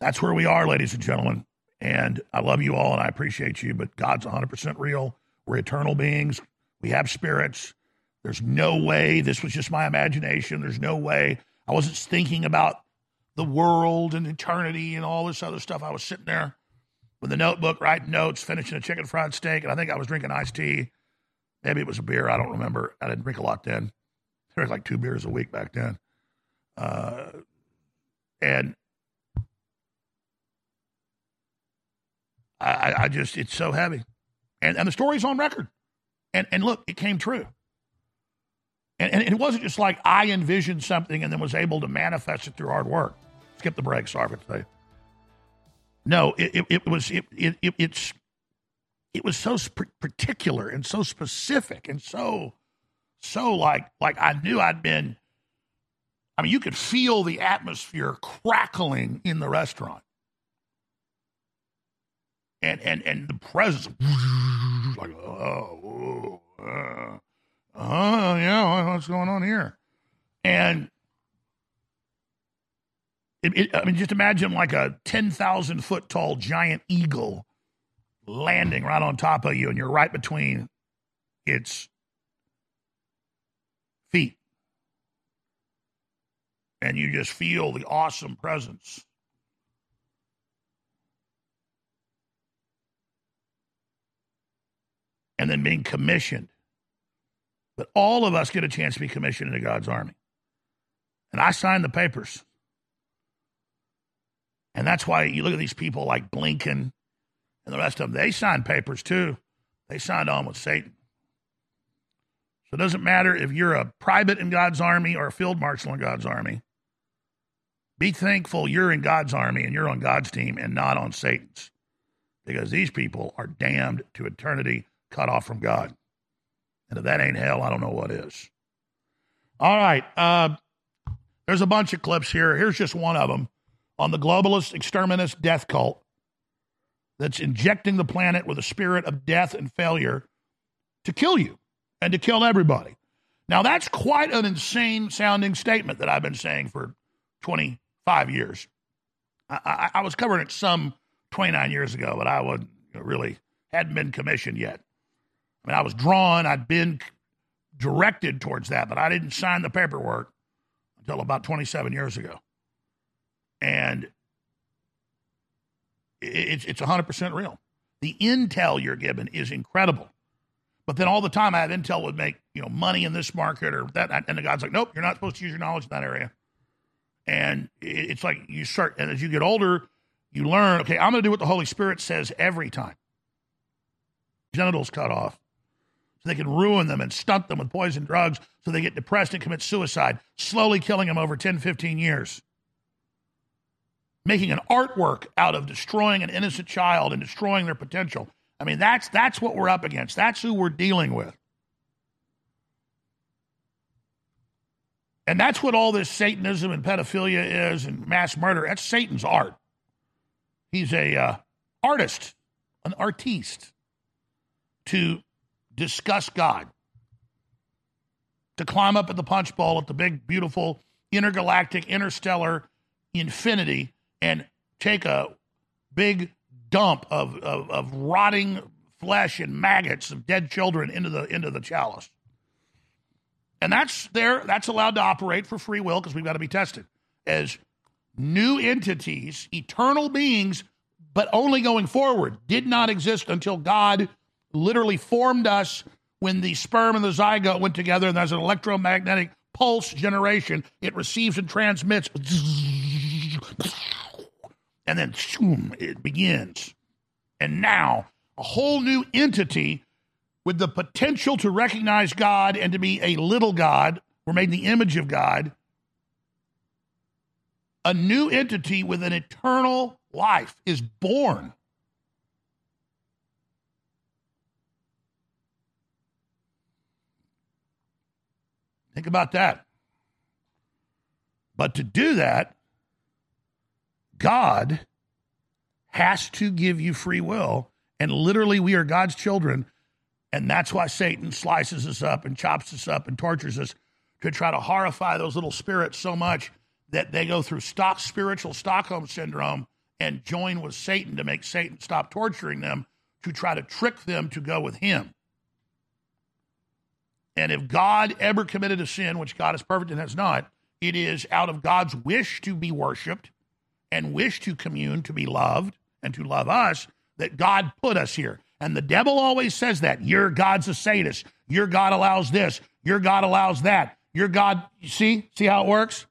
that's where we are, ladies and gentlemen. And I love you all and I appreciate you, but God's 100% real. We're eternal beings. We have spirits. There's no way this was just my imagination. There's no way I wasn't thinking about the world and eternity and all this other stuff. I was sitting there with a notebook, writing notes, finishing a chicken fried steak, and I think I was drinking iced tea. Maybe it was a beer. I don't remember. I didn't drink a lot then. I drank like two beers a week back then. Uh, and I, I just, it's so heavy. And, and the story's on record. And, and look, it came true. And, and it wasn't just like I envisioned something and then was able to manifest it through hard work. Skip the. Sorry for today. No, it, it, it was, it, it, it, it's, it was so sp- particular and so specific and so, so like, like I knew I'd been, I mean, you could feel the atmosphere crackling in the restaurant and and and the presence like oh uh, oh yeah what's going on here and it, it, I mean just imagine like a 10,000 foot tall giant eagle landing right on top of you and you're right between its feet and you just feel the awesome presence and then being commissioned. But all of us get a chance to be commissioned into God's army. And I signed the papers. And that's why you look at these people like Blinken and the rest of them, they signed papers too. They signed on with Satan. So it doesn't matter if you're a private in God's army or a field marshal in God's army. Be thankful you're in God's army and you're on God's team and not on Satan's. Because these people are damned to eternity cut off from God. And if that ain't hell, I don't know what is. All right. Uh, there's a bunch of clips here. Here's just one of them on the globalist exterminist death cult that's injecting the planet with a spirit of death and failure to kill you and to kill everybody. Now, that's quite an insane sounding statement that I've been saying for 25 years. I, I, I was covering it some 29 years ago, but I would really hadn't been commissioned yet. I mean, I was drawn, I'd been directed towards that, but I didn't sign the paperwork until about 27 years ago. And it's, it's 100% real. The intel you're given is incredible. But then all the time I have intel would make, you know, money in this market or that. And the God's like, nope, you're not supposed to use your knowledge in that area. And it's like you start, and as you get older, you learn, okay, I'm going to do what the Holy Spirit says every time. Genitals cut off so they can ruin them and stunt them with poison drugs so they get depressed and commit suicide, slowly killing them over 10, 15 years. Making an artwork out of destroying an innocent child and destroying their potential. I mean, that's, that's what we're up against. That's who we're dealing with. And that's what all this Satanism and pedophilia is and mass murder. That's Satan's art. He's a uh, artist, an artiste, to discuss God, to climb up at the punch bowl at the big, beautiful, intergalactic, interstellar infinity and take a big dump of, of, of rotting flesh and maggots of dead children into the into the chalice. And that's there that's allowed to operate for free will because we've got to be tested as new entities, eternal beings, but only going forward, did not exist until God literally formed us when the sperm and the zygote went together, and there's an electromagnetic pulse generation. It receives and transmits, and then shoom, it begins. And now, a whole new entity with the potential to recognize God and to be a little God. We're made in the image of God. A new entity with an eternal life is born. Think about that. But to do that, God has to give you free will. And literally, we are God's children. And that's why Satan slices us up and chops us up and tortures us to try to horrify those little spirits so much that they go through stock spiritual Stockholm syndrome and join with Satan to make Satan stop torturing them to try to trick them to go with him. And if God ever committed a sin, which God is perfect and has not, it is out of God's wish to be worshiped and wish to commune, to be loved, and to love us, that God put us here. And the devil always says that. Your God's a sadist. Your God allows this. Your God allows that. Your God, you see? See how it works?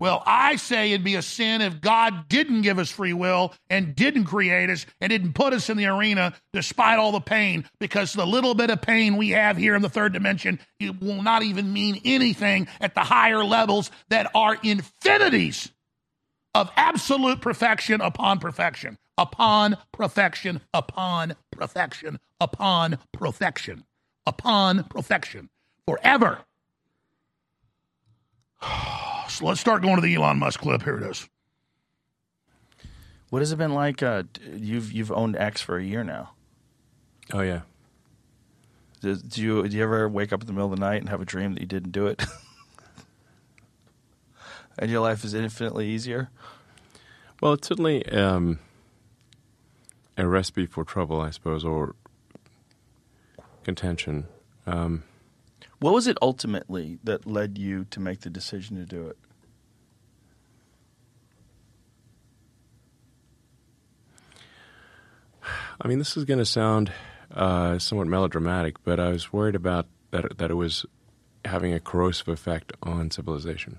Well, I say it'd be a sin if God didn't give us free will and didn't create us and didn't put us in the arena despite all the pain, because the little bit of pain we have here in the third dimension it will not even mean anything at the higher levels that are infinities of absolute perfection upon perfection, upon perfection, upon perfection, upon perfection, upon perfection, forever. So let's start going to the Elon Musk clip. Here it is. What has it been like? Uh, you've you've owned X for a year now. Oh yeah. Do, do you do you ever wake up in the middle of the night and have a dream that you didn't do it? and your life is infinitely easier. Well, it's certainly um, a recipe for trouble, I suppose, or contention. Um, What was it ultimately that led you to make the decision to do it? I mean, this is going to sound uh, somewhat melodramatic, but I was worried about that that it was having a corrosive effect on civilization.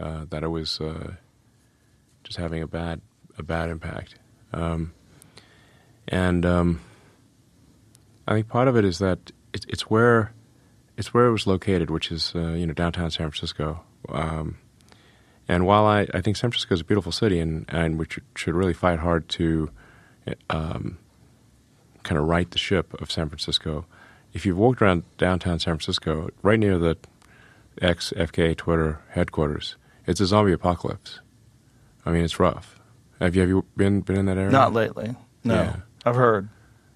Uh, that it was uh, just having a bad a bad impact, um, and um, I think part of it is that it, it's where it's where it was located, which is uh, you know downtown San Francisco. Um, and while I, I think San Francisco is a beautiful city, and and we should, really fight hard to um, kind of right the ship of San Francisco. If you've walked around downtown San Francisco, right near the ex Twitter headquarters, it's a zombie apocalypse. I mean, it's rough. Have you have you been been in that area? Not lately. No, Yeah. I've heard.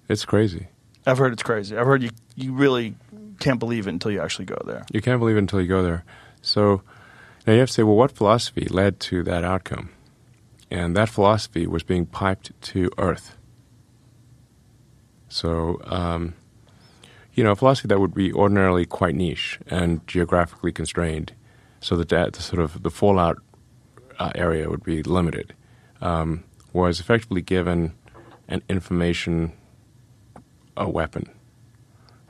It's crazy. I've heard it's crazy. I've heard you you really can't believe it until you actually go there. You can't believe it until you go there. So now you have to say, well, what philosophy led to that outcome? And that philosophy was being piped to Earth. So, um, you know, a philosophy that would be ordinarily quite niche and geographically constrained, so that, that the sort of the fallout uh, area would be limited, um, was effectively given an information a weapon,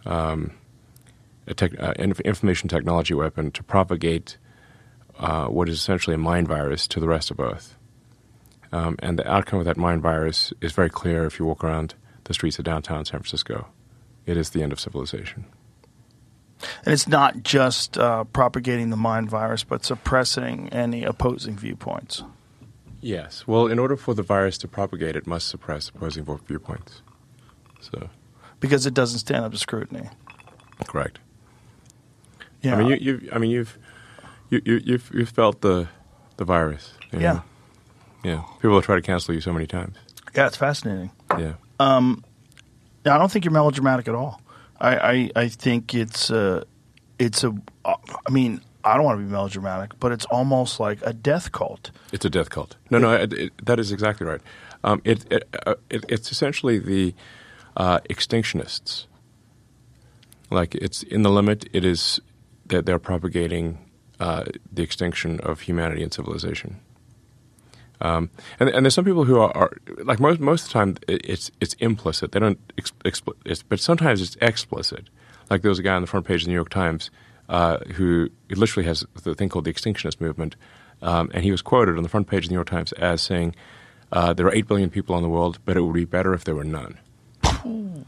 um, a tech, uh, inf- information technology weapon to propagate uh, what is essentially a mind virus to the rest of Earth. Um, and the outcome of that mind virus is very clear if you walk around the streets of downtown San Francisco. It is the end of civilization. And it's not just uh, propagating the mind virus, but suppressing any opposing viewpoints. Yes. Well, in order for the virus to propagate, it must suppress opposing viewpoints. So, because it doesn't stand up to scrutiny. correct. Yeah. I mean, you, you've. I mean, you've. You, you, you've you've felt the the virus. you Yeah. know? Yeah. People try to cancel you so many times. Yeah, it's fascinating. Yeah. Um, I don't think you're melodramatic at all. I, I, I think it's a, it's a. I mean, I don't want to be melodramatic, but it's almost like a death cult. It's a death cult. No, no, it, it, that is exactly right. Um, it, it, uh, it, it's essentially the uh, extinctionists. Like it's in the limit. It is that they're propagating uh, the extinction of humanity and civilization. Um, and, and there's some people who are, are like most most of the time it's it's implicit. They don't ex, expli- it's, but sometimes it's explicit. Like there was a guy on the front page of the New York Times uh, who literally has the thing called the extinctionist movement, um, and he was quoted on the front page of the New York Times as saying, uh, "There are eight billion people in the world, but it would be better if there were none." And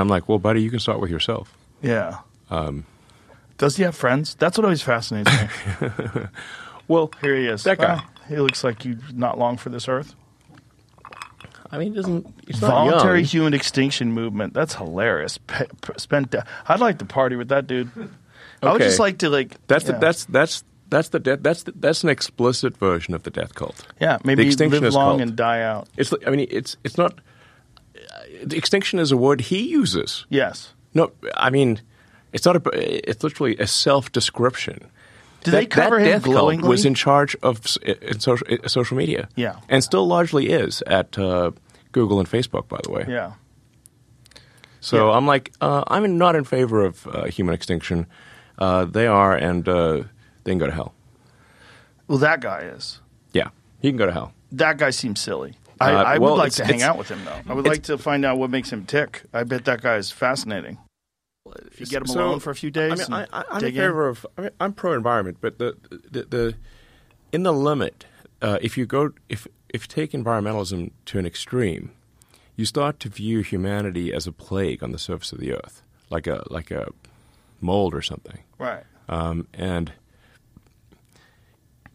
I'm like, "Well, buddy, you can start with yourself." Yeah. Um, Does he have friends? That's what always fascinates me. well, here he is. that guy. Well, he looks like he's not long for this earth. I mean, he doesn't. He's not Voluntary young. human extinction movement. That's hilarious. Pe- p- spent. I'd like to party with that dude. I would Okay. just like to like. That's yeah. the, that's that's that's the death. That's the, that's an explicit version of the death cult. Yeah, maybe the live extinctionist long cult. and die out. It's. I mean, it's it's not. Uh, the extinction is a word he uses. Yes. No, I mean, it's not a. It's literally a self description. Do they cover him death cult glowingly? was in charge of in social, in social media. Yeah. and still largely is at uh, Google and Facebook. By the way. Yeah. So I'm like, uh, I'm not in favor of uh, human extinction. Uh, they are, and uh, they can go to hell. Well, that guy is. Yeah, he can go to hell. That guy seems silly. I, Uh, I well, would like to hang out with him, though. I would like to find out what makes him tick. I bet that guy is fascinating. If you get him So, alone for a few days, I mean, I, and I, I'm in dig favor of. I mean, I'm pro environment, but the, the the in the limit, uh, if you go if if you take environmentalism to an extreme, you start to view humanity as a plague on the surface of the earth, like a like a mold or something. Right. Um, and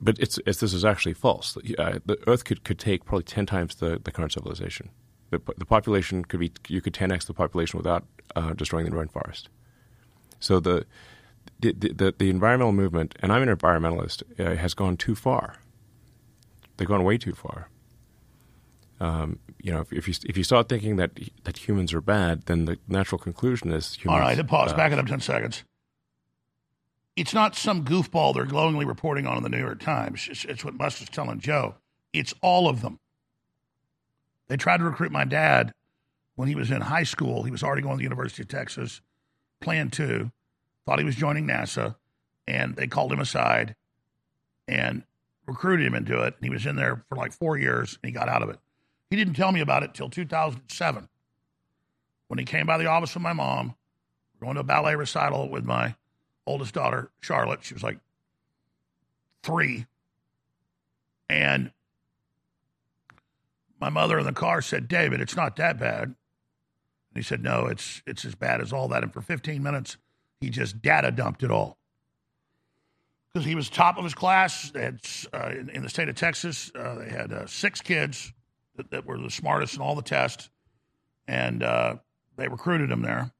but it's, it's this is actually false. Uh, the Earth could, could take probably ten times the, the current civilization. The, the population could be you could ten x the population without uh, destroying the rainforest. So the the, the the environmental movement, and I'm an environmentalist, uh, has gone too far. They've gone way too far. Um, you know, if, if you if you start thinking that that humans are bad, then the natural conclusion is humans. All right, then pause. uh, Back it up 10 seconds. It's not some goofball they're glowingly reporting on in the New York Times. It's, it's what Musk is telling Joe. It's all of them. They tried to recruit my dad when he was in high school. He was already going to the University of Texas, Plan 2, thought he was joining NASA, and they called him aside and recruited him into it. And he was in there for like four years, and he got out of it. He didn't tell me about it till 2007 when he came by the office of my mom, going to a ballet recital with my oldest daughter, Charlotte. She was like three. And my mother in the car said, David, it's not that bad. And he said, No, it's it's as bad as all that. And for 15 minutes, he just data dumped it all. Because he was top of his class. Uh, in, in the state of Texas, uh, they had uh, six kids that, that were the smartest in all the tests. And uh, they recruited him there.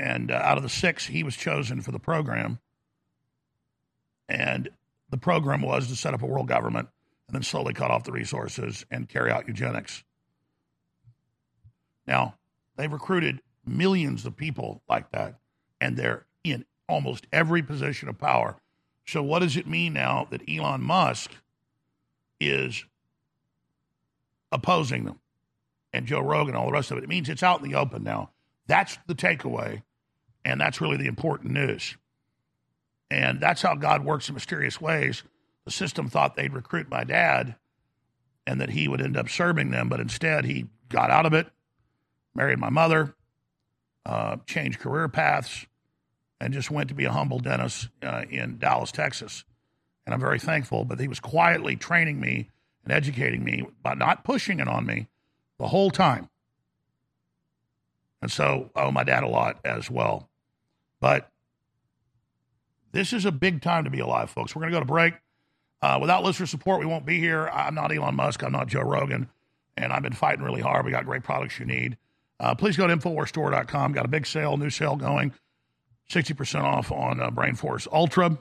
And uh, out of the six, he was chosen for the program. And the program was to set up a world government and then slowly cut off the resources and carry out eugenics. Now, they've recruited millions of people like that, and they're in almost every position of power. So, what does it mean now that Elon Musk is opposing them and Joe Rogan, and all the rest of it? It means it's out in the open now. That's the takeaway, and that's really the important news. And that's how God works in mysterious ways. The system thought they'd recruit my dad and that he would end up serving them, but instead he got out of it, married my mother, uh, changed career paths, and just went to be a humble dentist uh, in Dallas, Texas. And I'm very thankful, but he was quietly training me and educating me, but not pushing it on me the whole time. And so I owe my dad a lot as well. But this is a big time to be alive, folks. We're going to go to break. Uh, without listener support, we won't be here. I'm not Elon Musk. I'm not Joe Rogan. And I've been fighting really hard. We got great products you need. Uh, please go to InfoWarsStore.com. Got a big sale, new sale going. 60% off on uh, BrainForce Ultra.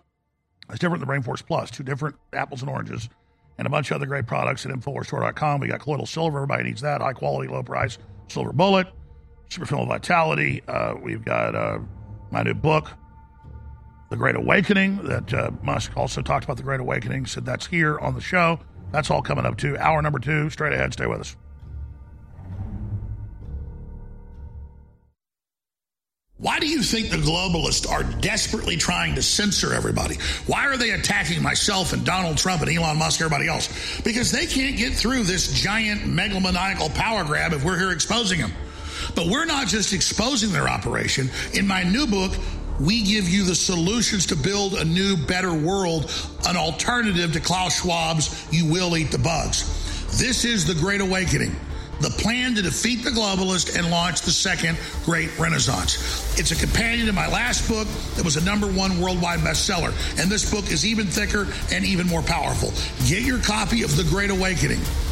It's different than BrainForce Plus. Two different apples and oranges. And a bunch of other great products at InfoWarsStore.com. We got colloidal silver. Everybody needs that. High quality, low price. Silver Bullet. Super Female Vitality. Uh, we've got uh, my new book, The Great Awakening, that uh, Musk also talked about The Great Awakening, said that's here on the show. That's all coming up too. Hour number two, straight ahead. Stay with us. Why do you think the globalists are desperately trying to censor everybody? Why are they attacking myself and Donald Trump and Elon Musk, everybody else? Because they can't get through this giant megalomaniacal power grab if we're here exposing them. But we're not just exposing their operation. In my new book, we give you the solutions to build a new, better world, an alternative to Klaus Schwab's You Will Eat the Bugs. This is the Great Awakening the plan to defeat the globalist and launch the second great renaissance. It's a companion to my last book that was a number one worldwide bestseller. And this book is even thicker and even more powerful. Get your copy of The Great Awakening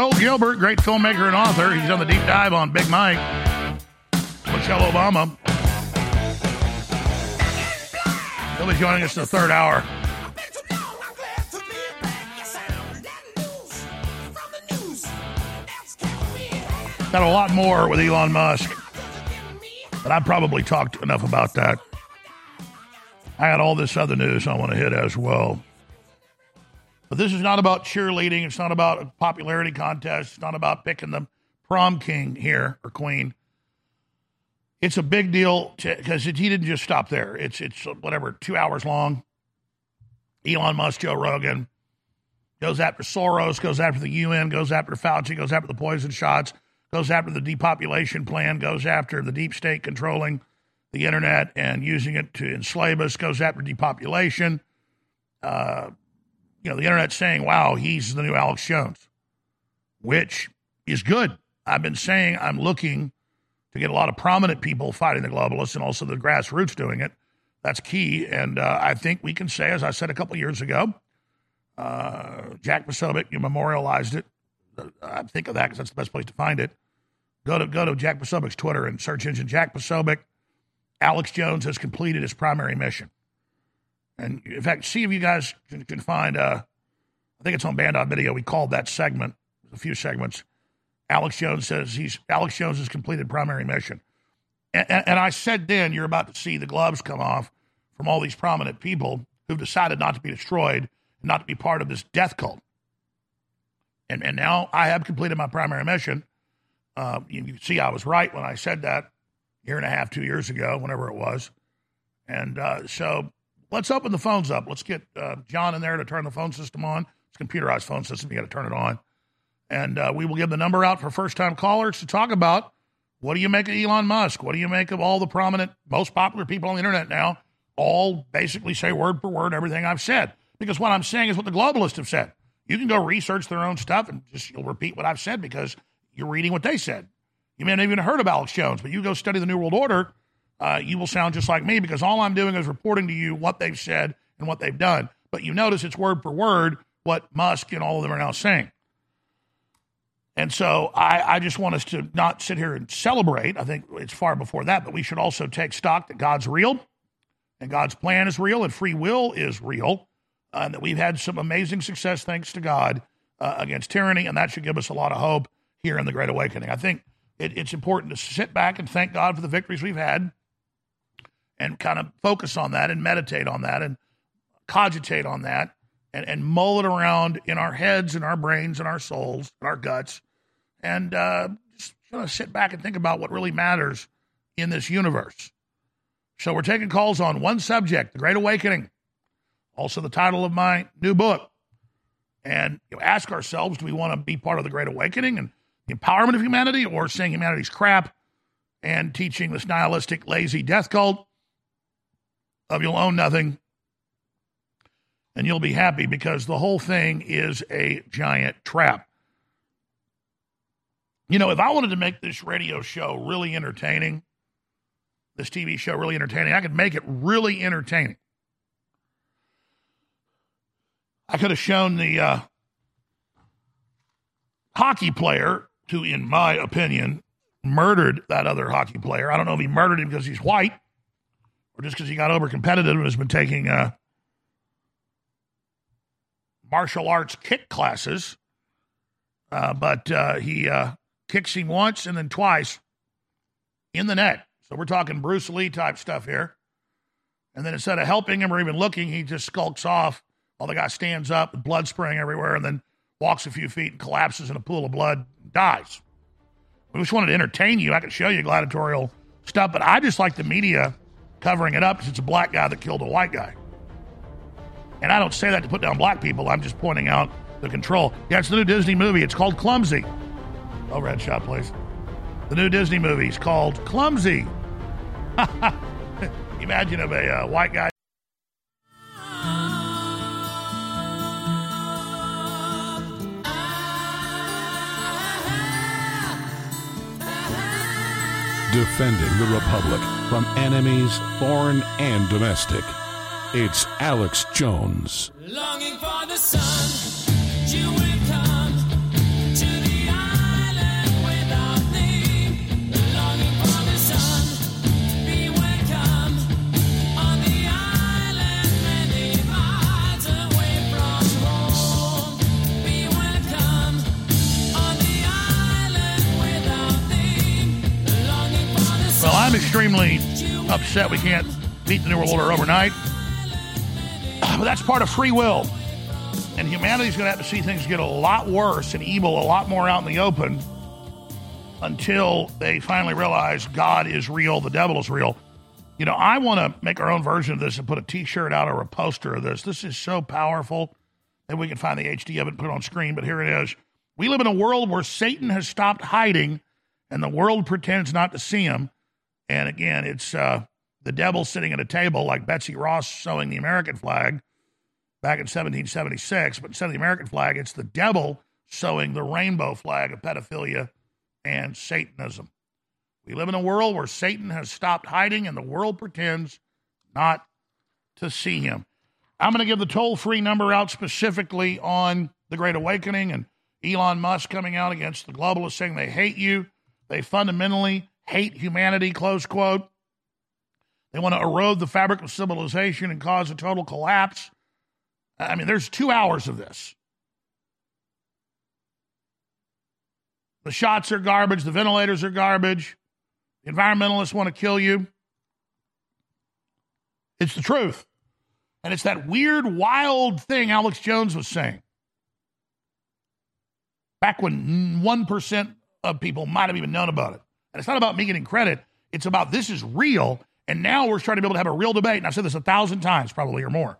Joel Gilbert, great filmmaker and author. He's on the deep dive on Big Mike, Michelle Obama. He'll be joining us in the third hour. Got a lot more with Elon Musk, but I've probably talked enough about that. I got all this other news I want to hit as well. But this is not about cheerleading. It's not about a popularity contest. It's not about picking the prom king here or queen. It's a big deal because he didn't just stop there. It's it's whatever two hours long. Elon Musk, Joe Rogan goes after Soros, goes after the UN, goes after Fauci, goes after the poison shots, goes after the depopulation plan, goes after the deep state controlling the internet and using it to enslave us, goes after depopulation. Uh, you know, the internet saying, wow, he's the new Alex Jones, which is good. I've been saying I'm looking to get a lot of prominent people fighting the globalists and also the grassroots doing it. That's key. And uh, I think we can say, as I said a couple years ago, uh, Jack Posobiec, you memorialized it. I think of that because that's the best place to find it. Go to go to Jack Posobiec's Twitter and search engine Jack Posobiec. Alex Jones has completed his primary mission. And in fact, see if you guys can, can find, uh, I think it's on Band Video. We called that segment, a few segments. Alex Jones says he's Alex Jones has completed primary mission. And, and, and I said then, you're about to see the gloves come off from all these prominent people who've decided not to be destroyed, and not to be part of this death cult. And, and now I have completed my primary mission. Uh, you, you see, I was right when I said that year and a half, two years ago, whenever it was. And uh, so let's open the phones up. Let's get uh, John in there to turn the phone system on. It's computerized phone system. You got to turn it on. And uh, we will give the number out for first time callers to talk about what do you make of Elon Musk? What do you make of all the prominent, most popular people on the internet now? All basically say word for word everything I've said. Because what I'm saying is what the globalists have said. You can go research their own stuff and just you'll repeat what I've said because you're reading what they said. You may not even heard of Alex Jones, but you go study the New World Order uh, you will sound just like me because all I'm doing is reporting to you what they've said and what they've done. But you notice it's word for word what Musk and all of them are now saying. And so I, I just want us to not sit here and celebrate. I think it's far before that, but we should also take stock that God's real and God's plan is real and free will is real. Uh, and that we've had some amazing success thanks to God uh, against tyranny. And that should give us a lot of hope here in the Great Awakening. I think it, it's important to sit back and thank God for the victories we've had and kind of focus on that and meditate on that and cogitate on that and, and mull it around in our heads and our brains and our souls and our guts and uh, just kind of sit back and think about what really matters in this universe. So we're taking calls on one subject, the Great Awakening, also the title of my new book. And you know, ask ourselves, do we want to be part of the Great Awakening and the empowerment of humanity or saying humanity's crap and teaching this nihilistic, lazy death cult of you'll own nothing and you'll be happy because the whole thing is a giant trap. You know, if I wanted to make this radio show really entertaining, this TV show really entertaining, I could make it really entertaining. I could have shown the uh, hockey player who, in my opinion, murdered that other hockey player. I don't know if he murdered him because he's white or just because he got over competitive and has been taking uh, martial arts kick classes. Uh, but uh, he uh, kicks him once and then twice in the net. So we're talking Bruce Lee type stuff here. And then instead of helping him or even looking, he just skulks off while the guy stands up with blood spraying everywhere and then walks a few feet and collapses in a pool of blood, dies. We just wanted to entertain you. I could show you gladiatorial stuff, but I just like the media covering it up because it's a black guy that killed a white guy. And I don't say that to put down black people. I'm just pointing out the control. Yeah, it's the new Disney movie. It's called Clumsy. Oh, red shot, please. The new Disney movie is called Clumsy. Imagine if a uh, white guy. Defending the Republic from enemies, foreign and domestic. It's Alex Jones. Longing for the sun, I'm extremely upset we can't beat the New World Order overnight. But that's part of free will. And humanity's going to have to see things get a lot worse and evil a lot more out in the open until they finally realize God is real, the devil is real. You know, I want to make our own version of this and put a t shirt out or a poster of this. This is so powerful that we can find the HD of it and put it on screen, but here it is. We live in a world where Satan has stopped hiding and the world pretends not to see him. And again, it's uh, the devil sitting at a table like Betsy Ross sewing the American flag back in 1776. But instead of the American flag, it's the devil sewing the rainbow flag of pedophilia and Satanism. We live in a world where Satan has stopped hiding and the world pretends not to see him. I'm going to give the toll free number out specifically on the Great Awakening and Elon Musk coming out against the globalists saying they hate you. They fundamentally hate humanity, close quote. They want to erode the fabric of civilization and cause a total collapse. I mean, there's two hours of this. The shots are garbage. The ventilators are garbage. The environmentalists want to kill you. It's the truth. And it's that weird, wild thing Alex Jones was saying. Back when 1% of people might have even known about it. And it's not about me getting credit. It's about this is real. And now we're starting to be able to have a real debate. And I've said this a thousand times, probably or more.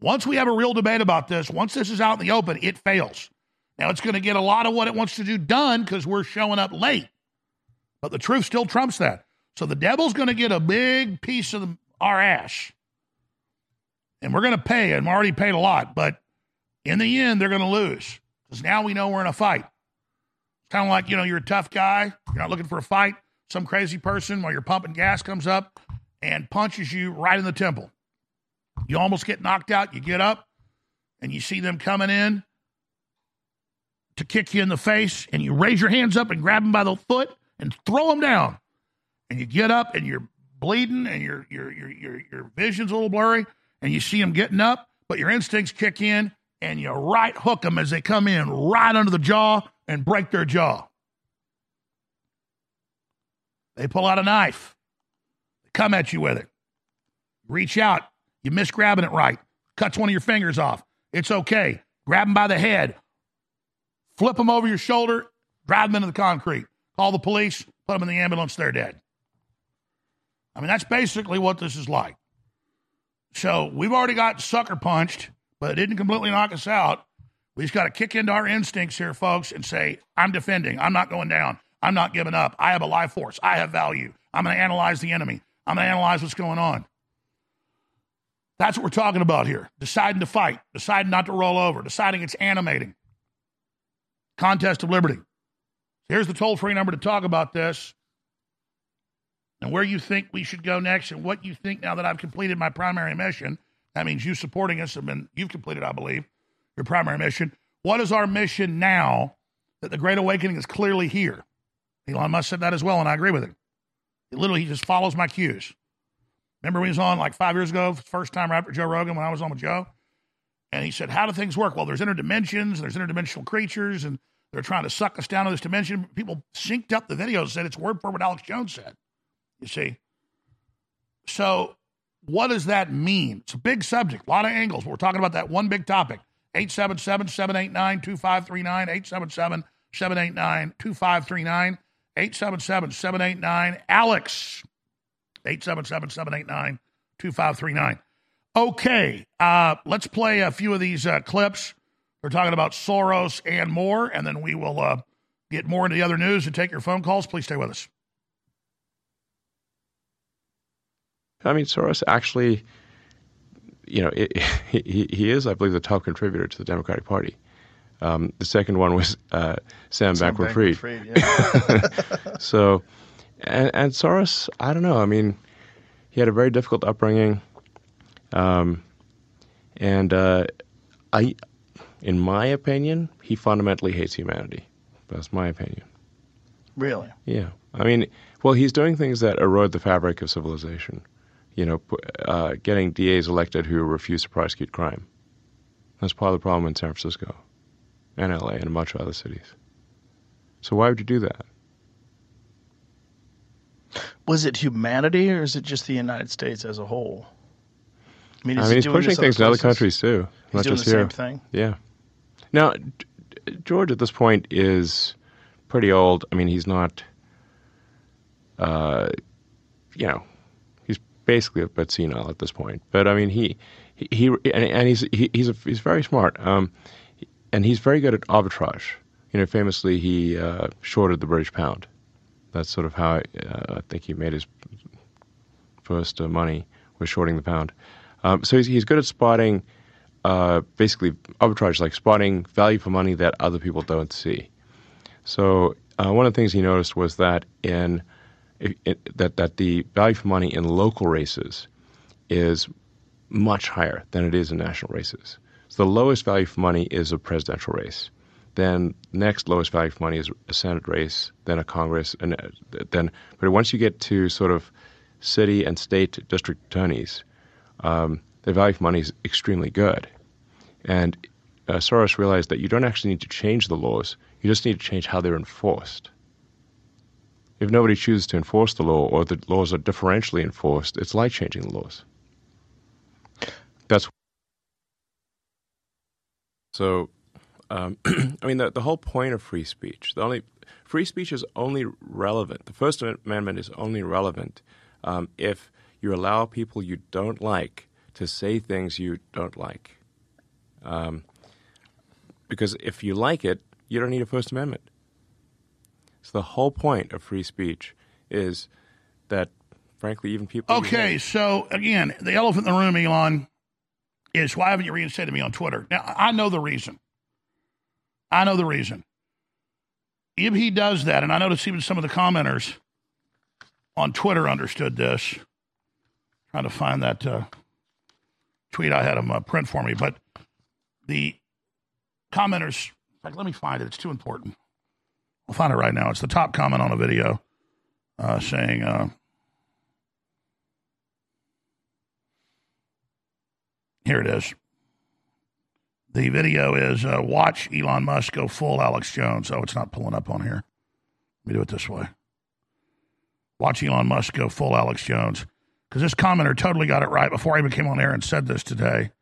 Once we have a real debate about this, once this is out in the open, it fails. Now it's going to get a lot of what it wants to do done because we're showing up late. But the truth still trumps that. So the devil's going to get a big piece of the, our ass. And we're going to pay, and we already paid a lot. But in the end, they're going to lose because now we know we're in a fight. Kind of like, you know, you're a tough guy. You're not looking for a fight. Some crazy person while you're pumping gas comes up and punches you right in the temple. You almost get knocked out. You get up and you see them coming in to kick you in the face, and you raise your hands up and grab them by the foot and throw them down. And you get up and you're bleeding and your your your your vision's a little blurry, and you see them getting up, but your instincts kick in and you right hook them as they come in right under the jaw and break their jaw. They pull out a knife, they come at you with it. Reach out, you miss grabbing it right, cuts one of your fingers off. It's okay. Grab them by the head, flip them over your shoulder, drive them into the concrete. Call the police, put them in the ambulance, they're dead. I mean, that's basically what this is like. So we've already got sucker punched, but it didn't completely knock us out. We just got to kick into our instincts here, folks, and say, I'm defending. I'm not going down. I'm not giving up. I have a life force. I have value. I'm going to analyze the enemy. I'm going to analyze what's going on. That's what we're talking about here. Deciding to fight, deciding not to roll over, deciding it's animating. Contest of liberty. Here's the toll free number to talk about this and where you think we should go next and what you think now that I've completed my primary mission. That means you supporting us have been, you've completed, I believe. your primary mission. What is our mission now that the Great Awakening is clearly here? Elon Musk said that as well, and I agree with him. Literally, he just follows my cues. Remember when he was on like five years ago, first time right after Joe Rogan when I was on with Joe? And he said, How do things work? Well, there's interdimensions, there's interdimensional creatures, and they're trying to suck us down to this dimension. People synced up the videos and said it's word for what Alex Jones said. You see? So, what does that mean? It's a big subject, a lot of angles, but we're talking about that one big topic. 877 789 2539, 877 789 2539, 877 789 Alex, 877 789 2539. Okay, uh, let's play a few of these uh, clips. We're talking about Soros and more, and then we will uh, get more into the other news and take your phone calls. Please stay with us. I mean, Soros actually, you know, it, he, he is, I believe, the top contributor to the Democratic Party. Um, the second one was uh, Sam, Sam Bankman-Fried. Bankman-Fried, yeah. so, and, and Soros, I don't know. I mean, he had a very difficult upbringing, um, and uh, I, in my opinion, he fundamentally hates humanity. That's my opinion. Really? Yeah. I mean, well, he's doing things that erode the fabric of civilization. You know, uh, getting DAs elected who refuse to prosecute crime. That's part of the problem in San Francisco and LA and a bunch of other cities. So why would you do that? Was it humanity or is it just the United States as a whole? I mean, I mean, he's doing pushing things in other countries too, He's not doing just the here. same thing. Yeah. Now, George at this point is pretty old. I mean, he's not. Uh, you know, basically a bit senile at this point. But I mean, he he, and he's he, he's a, he's very smart. Um, and he's very good at arbitrage. You know, famously he uh, shorted the British pound. That's sort of how I, uh, I think he made his first uh, money was shorting the pound. Um, so he's, he's good at spotting, uh, basically arbitrage, like spotting value for money that other people don't see. So uh, one of the things he noticed was that in it, it, that that the value for money in local races is much higher than it is in national races. So the lowest value for money is a presidential race. Then next lowest value for money is a Senate race, then a Congress, and uh, then but once you get to sort of city and state district attorneys, um, the value for money is extremely good. And uh, Soros realized that you don't actually need to change the laws; you just need to change how they're enforced. If nobody chooses to enforce the law, or the laws are differentially enforced, it's like changing the laws. That's so. Um, I mean, the, the whole point of free speech, the only free speech is only relevant. The First Amendment is only relevant um, if you allow people you don't like to say things you don't like. Um, because if you like it, you don't need a First Amendment. So the whole point of free speech is that, frankly, even people. Okay, so again, the elephant in the room, Elon, is why haven't you reinstated me on Twitter? Now, I know the reason. I know the reason. If he does that, and I noticed even some of the commenters on Twitter understood this. Trying to find that uh, tweet I had him uh, print for me, but the commenters, in fact, let me find it. It's too important. I'll find it right now. It's the top comment on a video uh, saying, uh, here it is. The video is uh, watch Elon Musk go full Alex Jones. Oh, it's not pulling up on here. Let me do it this way. Watch Elon Musk go full Alex Jones. Because this commenter totally got it right before I even came on air and said this today.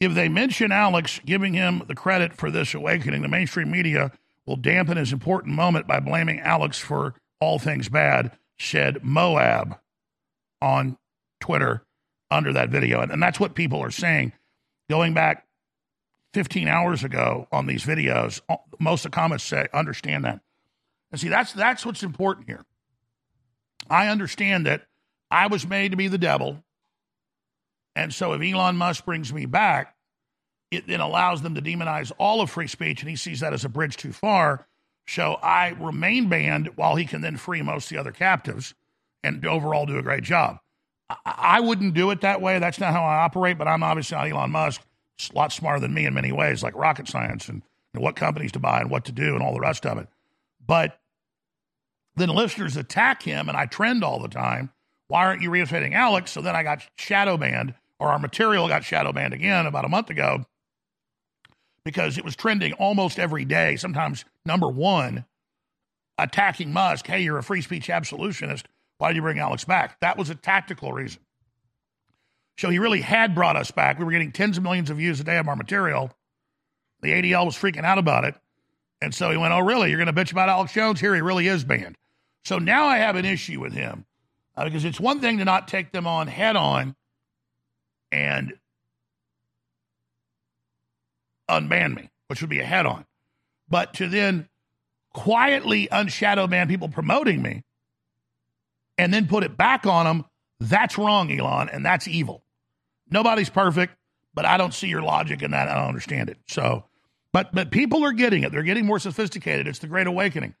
If they mention Alex giving him the credit for this awakening, the mainstream media will dampen his important moment by blaming Alex for all things bad, said Moab on Twitter under that video. And, and that's what people are saying. Going back 15 hours ago on these videos, most of the comments say, understand that. And see, that's, that's what's important here. I understand that I was made to be the devil. And so if Elon Musk brings me back, it then allows them to demonize all of free speech, and he sees that as a bridge too far. So I remain banned while he can then free most of the other captives and overall do a great job. I, I wouldn't do it that way. That's not how I operate, but I'm obviously not Elon Musk. It's a lot smarter than me in many ways, like rocket science and, and what companies to buy and what to do and all the rest of it. But then listeners attack him, and I trend all the time. Why aren't you reinstating Alex? So then I got shadow banned, or our material got shadow banned again about a month ago because it was trending almost every day, sometimes number one, attacking Musk. Hey, you're a free speech absolutionist. Why did you bring Alex back? That was a tactical reason. So he really had brought us back. We were getting tens of millions of views a day of our material. The ADL was freaking out about it. And so he went, Oh, really? You're going to bitch about Alex Jones? Here he really is banned. So now I have an issue with him uh, because it's one thing to not take them on head on and unban me, which would be a head on, but to then quietly unshadow ban people promoting me and then put it back on them, that's wrong, Elon, and that's evil. Nobody's perfect, but I don't see your logic in that. I don't understand it. So, but but people are getting it. They're getting more sophisticated. It's the Great Awakening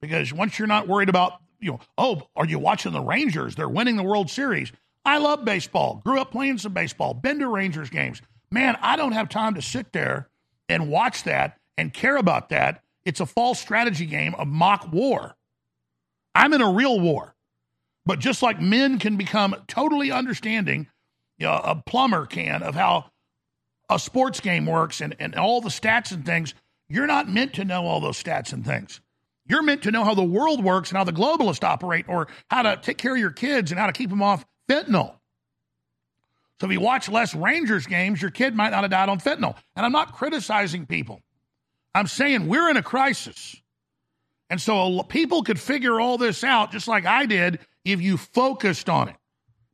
because once you're not worried about you know, oh, are you watching the Rangers? They're winning the World Series. I love baseball. Grew up playing some baseball. Been to Rangers games. Man, I don't have time to sit there and watch that and care about that. It's a false strategy game of mock war. I'm in a real war. But just like men can become totally understanding, you know, a plumber can of how a sports game works and, and all the stats and things, you're not meant to know all those stats and things. You're meant to know how the world works and how the globalists operate or how to take care of your kids and how to keep them off fentanyl. So if you watch less Rangers games, your kid might not have died on fentanyl. And I'm not criticizing people. I'm saying we're in a crisis. And so people could figure all this out just like I did if you focused on it.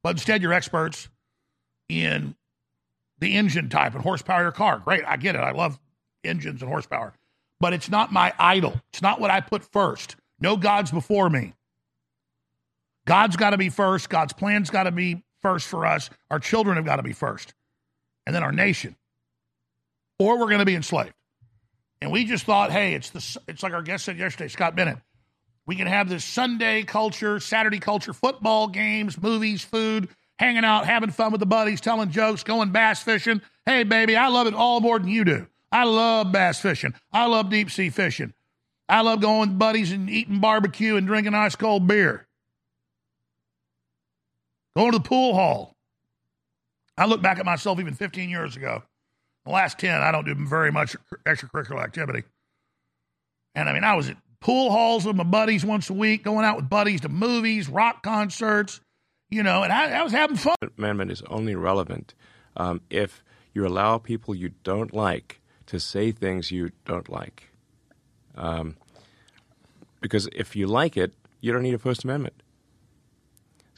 But instead, you're experts in the engine type and horsepower of your car. Great, I get it. I love engines and horsepower. But it's not my idol. It's not what I put first. No gods before me. God's got to be first. God's plan's got to be first for us. Our children have got to be first. And then our nation. Or we're going to be enslaved. And we just thought, hey, it's the it's like our guest said yesterday, Scott Bennett. We can have this Sunday culture, Saturday culture, football games, movies, food, hanging out, having fun with the buddies, telling jokes, going bass fishing. Hey, baby, I love it all more than you do. I love bass fishing. I love deep sea fishing. I love going with buddies and eating barbecue and drinking ice cold beer. Going to the pool hall. I look back at myself even 15 years ago. The last 10, I don't do very much extracurricular activity. And I mean, I was at pool halls with my buddies once a week, going out with buddies to movies, rock concerts, you know, and I, I was having fun. Amendment is only relevant um, if you allow people you don't like to say things you don't like. Um, because if you like it, you don't need a First Amendment.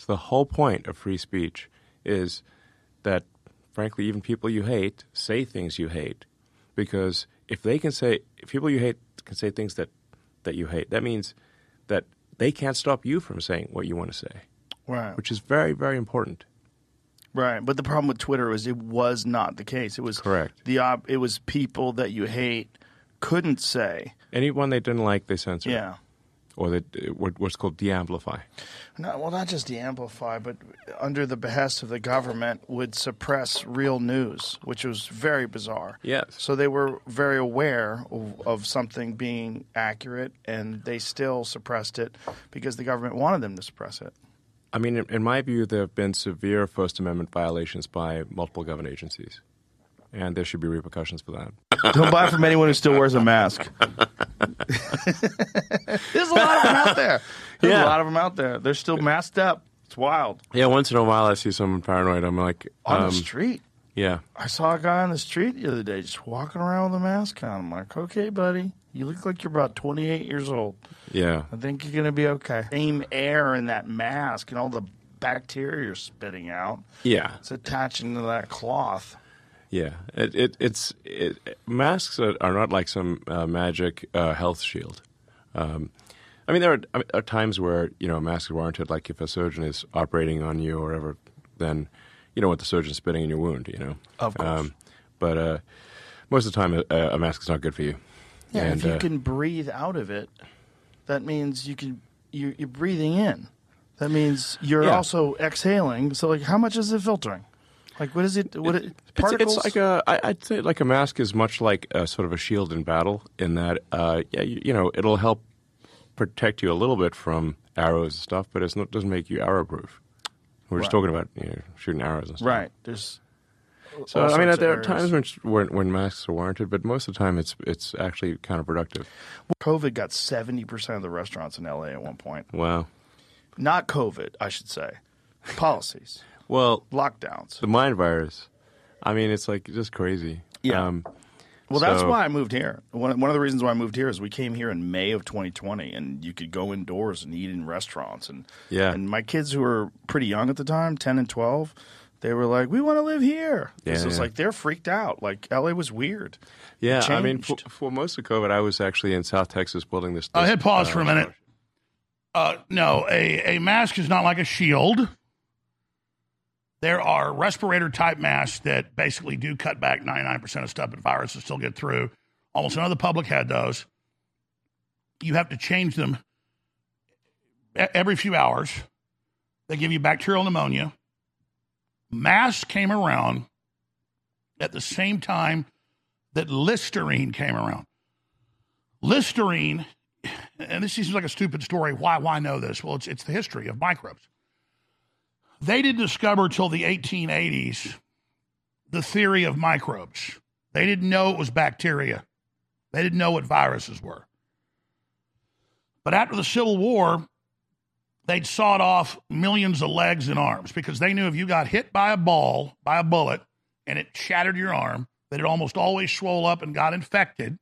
So the whole point of free speech is that, frankly, even people you hate say things you hate. Because if they can say, if people you hate can say things that, that you hate, that means that they can't stop you from saying what you want to say, Right. which is very, very important. Right, but the problem with Twitter was it was not the case. It was Correct. The op- it was people that you hate couldn't say. Anyone they didn't like, they censored. Yeah. Or they, uh, what's called de-amplify. No, well, not just the amplify, but under the behest of the government, would suppress real news, which was very bizarre. Yes. So they were very aware of, of something being accurate, and they still suppressed it because the government wanted them to suppress it. I mean, in my view, there have been severe First Amendment violations by multiple government agencies, and there should be repercussions for that. Don't buy from anyone who still wears a mask. There's a lot of them out there. There's Yeah. a lot of them out there. They're still masked up. It's wild. Yeah, once in a while I see someone paranoid. I'm like, On um, the street. Yeah, I saw a guy on the street the other day just walking around with a mask on. I'm like, okay, buddy, you look like you're about 28 years old. yeah. I think you're going to be okay. Same air in that mask and all the bacteria you're spitting out. Yeah. It's attaching to that cloth. Yeah, it, it it's it, masks are, are not like some uh, magic uh, health shield. Um, I mean, there are, are times where you know a mask is warranted, like if a surgeon is operating on you or whatever, then you don't want the surgeon spitting in your wound. You know, Of course. Um, but uh, most of the time, a, a mask is not good for you. Yeah, and if you uh, can breathe out of it, that means you can you're, you're breathing in. That means you're Yeah. also exhaling. So, like, how much is it filtering? Like, what is it? What it, It's, it's like a, I- I'd say like a mask is much like a sort of a shield in battle in that, uh, yeah, you, you know, it'll help protect you a little bit from arrows and stuff, but it's not, doesn't make you arrow proof. We're just talking about you know, shooting arrows and stuff. right. There's. So I mean, there are times when, when when masks are warranted, but most of the time it's it's actually counterproductive. COVID got seventy percent of the restaurants in LA at one point. Wow. Not COVID, I should say. Policies. Well, lockdowns. The mind virus. I mean, it's like just crazy. Yeah. Um, Well, that's so- why I moved here. One, one of the reasons why I moved here is we came here in May of 2020, and you could go indoors and eat in restaurants. And Yeah. and my kids who were pretty young at the time, 10 and 12, they were like, "We want to live here." Yeah, so it's yeah. like they're freaked out. Like LA was weird. Yeah, I mean, for, for most of COVID, I was actually in South Texas building this. Uh, this, hit pause uh, for a minute. Uh, no, a, a mask is not like a shield. There are respirator type masks that basically do cut back 99% of stuff, but viruses still get through. Almost none of the public had those. You have to change them every few hours. They give you bacterial pneumonia. Masks came around at the same time that Listerine came around. Listerine, and this seems like a stupid story. Why? Why know this? Well, it's it's the history of microbes. They didn't discover till the 1880s the theory of microbes. They didn't know it was bacteria. They didn't know what viruses were. But after the Civil War, they'd sawed off millions of legs and arms because they knew if you got hit by a ball, by a bullet, and it shattered your arm, that it almost always swole up and got infected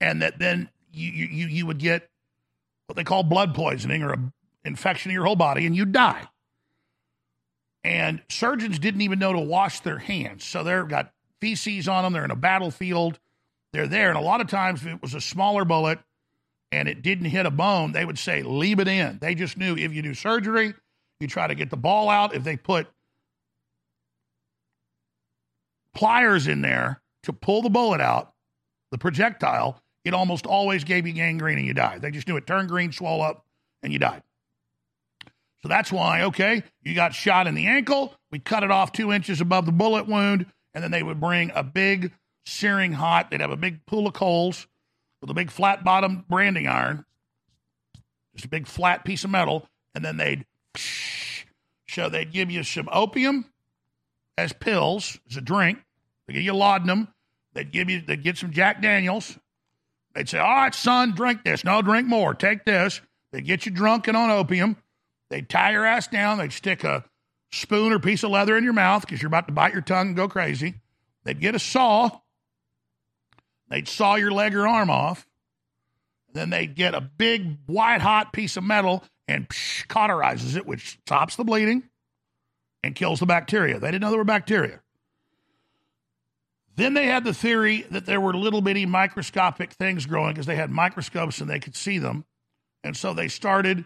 and that then you, you- you would get what they call blood poisoning or a infection in your whole body and you'd die. And surgeons didn't even know to wash their hands. So they've got feces on them. They're in a battlefield. They're there. And a lot of times, if it was a smaller bullet and it didn't hit a bone, they would say, leave it in. They just knew if you do surgery, you try to get the ball out. If they put pliers in there to pull the bullet out, the projectile, it almost always gave you gangrene and you died. They just knew it turned green, swell up, and you died. So that's why, okay, you got shot in the ankle. We cut it off two inches above the bullet wound, and then they would bring a big searing hot, they'd have a big pool of coals with a big flat bottom branding iron, just a big flat piece of metal, and then they'd so they'd give you some opium as pills, as a drink. They give you laudanum. They'd give you, they'd get some Jack Daniels. They'd say, all right, son, drink this. No, drink more. Take this. They'd get you drunk and on opium. They'd tie your ass down. They'd stick a spoon or piece of leather in your mouth because you're about to bite your tongue and go crazy. They'd get a saw. They'd saw your leg or arm off. Then they'd get a big white hot piece of metal and psh, cauterizes it, which stops the bleeding and kills the bacteria. They didn't know there were bacteria. Then they had the theory that there were little bitty microscopic things growing because they had microscopes and they could see them. And so they started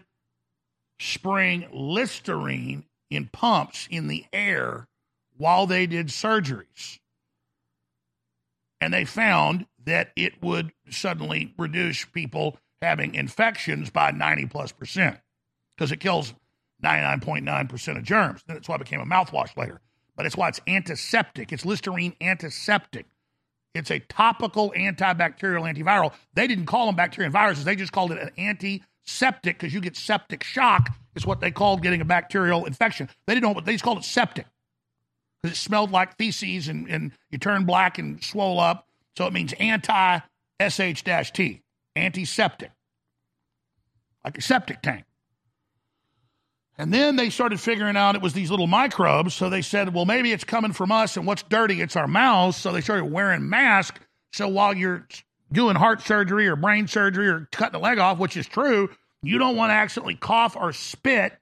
spraying Listerine in pumps in the air while they did surgeries. And they found that it would suddenly reduce people having infections by 90 plus percent because it kills 99.9% of germs. That's why it became a mouthwash later. But it's why it's antiseptic. It's Listerine antiseptic. It's a topical antibacterial antiviral. They didn't call them bacteria and viruses. They just called it an antiseptic because you get septic shock. Is what they called getting a bacterial infection. They didn't know what they just called it septic because it smelled like feces and, and you turn black and swole up. So it means anti SH T, antiseptic, like a septic tank. And then they started figuring out it was these little microbes. So they said, well, maybe it's coming from us, and what's dirty? It's our mouths. So they started wearing masks. So while you're doing heart surgery or brain surgery or cutting a leg off, which is true, you don't want to accidentally cough or spit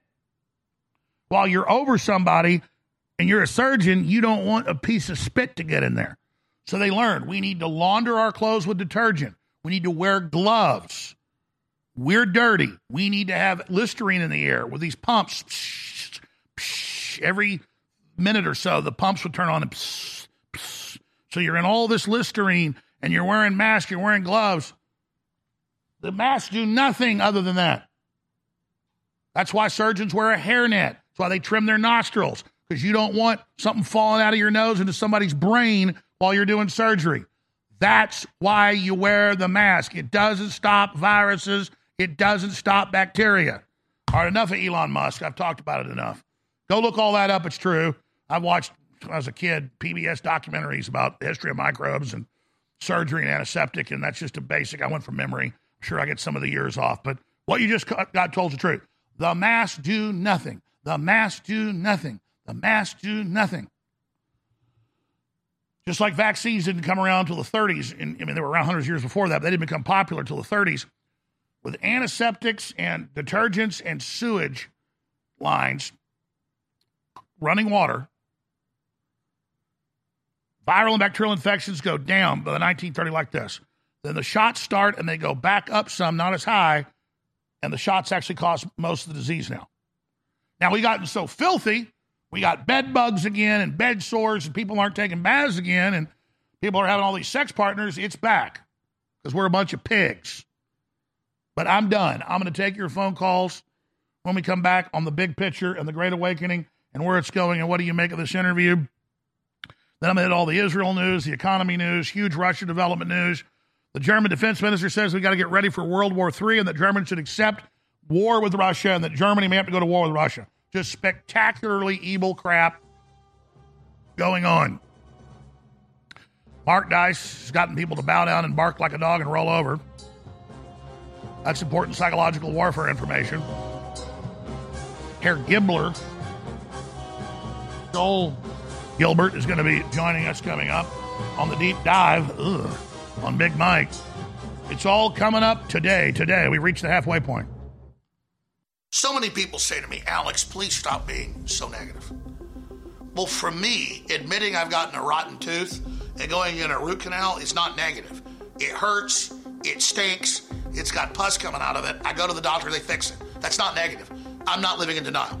while you're over somebody and you're a surgeon. You don't want a piece of spit to get in there. So they learned we need to launder our clothes with detergent. We need to wear gloves. We're dirty. We need to have Listerine in the air with these pumps. Every minute or so, the pumps would turn on. And. So you're in all this Listerine and you're wearing masks, you're wearing gloves. The masks do nothing other than that. That's why surgeons wear a hairnet. That's why they trim their nostrils. because you don't want something falling out of your nose into somebody's brain while you're doing surgery. That's why you wear the mask. It doesn't stop viruses, it doesn't stop bacteria. All right, enough of Elon Musk. I've talked about it enough. Go look all that up. It's true. I watched, when I was a kid, PBS documentaries about the history of microbes and surgery and antiseptic, and that's just a basic. I went from memory. I'm sure I get some of the years off, but what you just got told the truth. The masks do nothing. The masks do nothing. The masks do nothing. Just like vaccines didn't come around until the 30s, and I mean they were around hundreds of years before that, but they didn't become popular until the 30s. With antiseptics and detergents and sewage lines, running water, viral and bacterial infections go down by the 1930 like this. Then the shots start and they go back up some, not as high, and the shots actually cause most of the disease now. Now we gotten so filthy, we got bed bugs again and bed sores, and people aren't taking baths again, and people are having all these sex partners. It's back because we're a bunch of pigs. But I'm done. I'm going to take your phone calls when we come back on the big picture and the Great Awakening and where it's going and what do you make of this interview. Then I'm going to hit all the Israel news, the economy news, huge Russia development news. The German defense minister says we got to get ready for World War III and that Germany should accept war with Russia and that Germany may have to go to war with Russia. Just spectacularly evil crap going on. Mark Dice has gotten people to bow down and bark like a dog and roll over. That's important psychological warfare information. Herr Gibbler, Joel Gilbert is going to be joining us coming up on the deep dive ugh, on Big Mike. It's all coming up today. Today, we reached the halfway point. So many people say to me, Alex, please stop being so negative. Well, for me, admitting I've gotten a rotten tooth and going in a root canal is not negative. It hurts, it stinks, it's got pus coming out of it. I go to the doctor, they fix it. That's not negative. I'm not living in denial.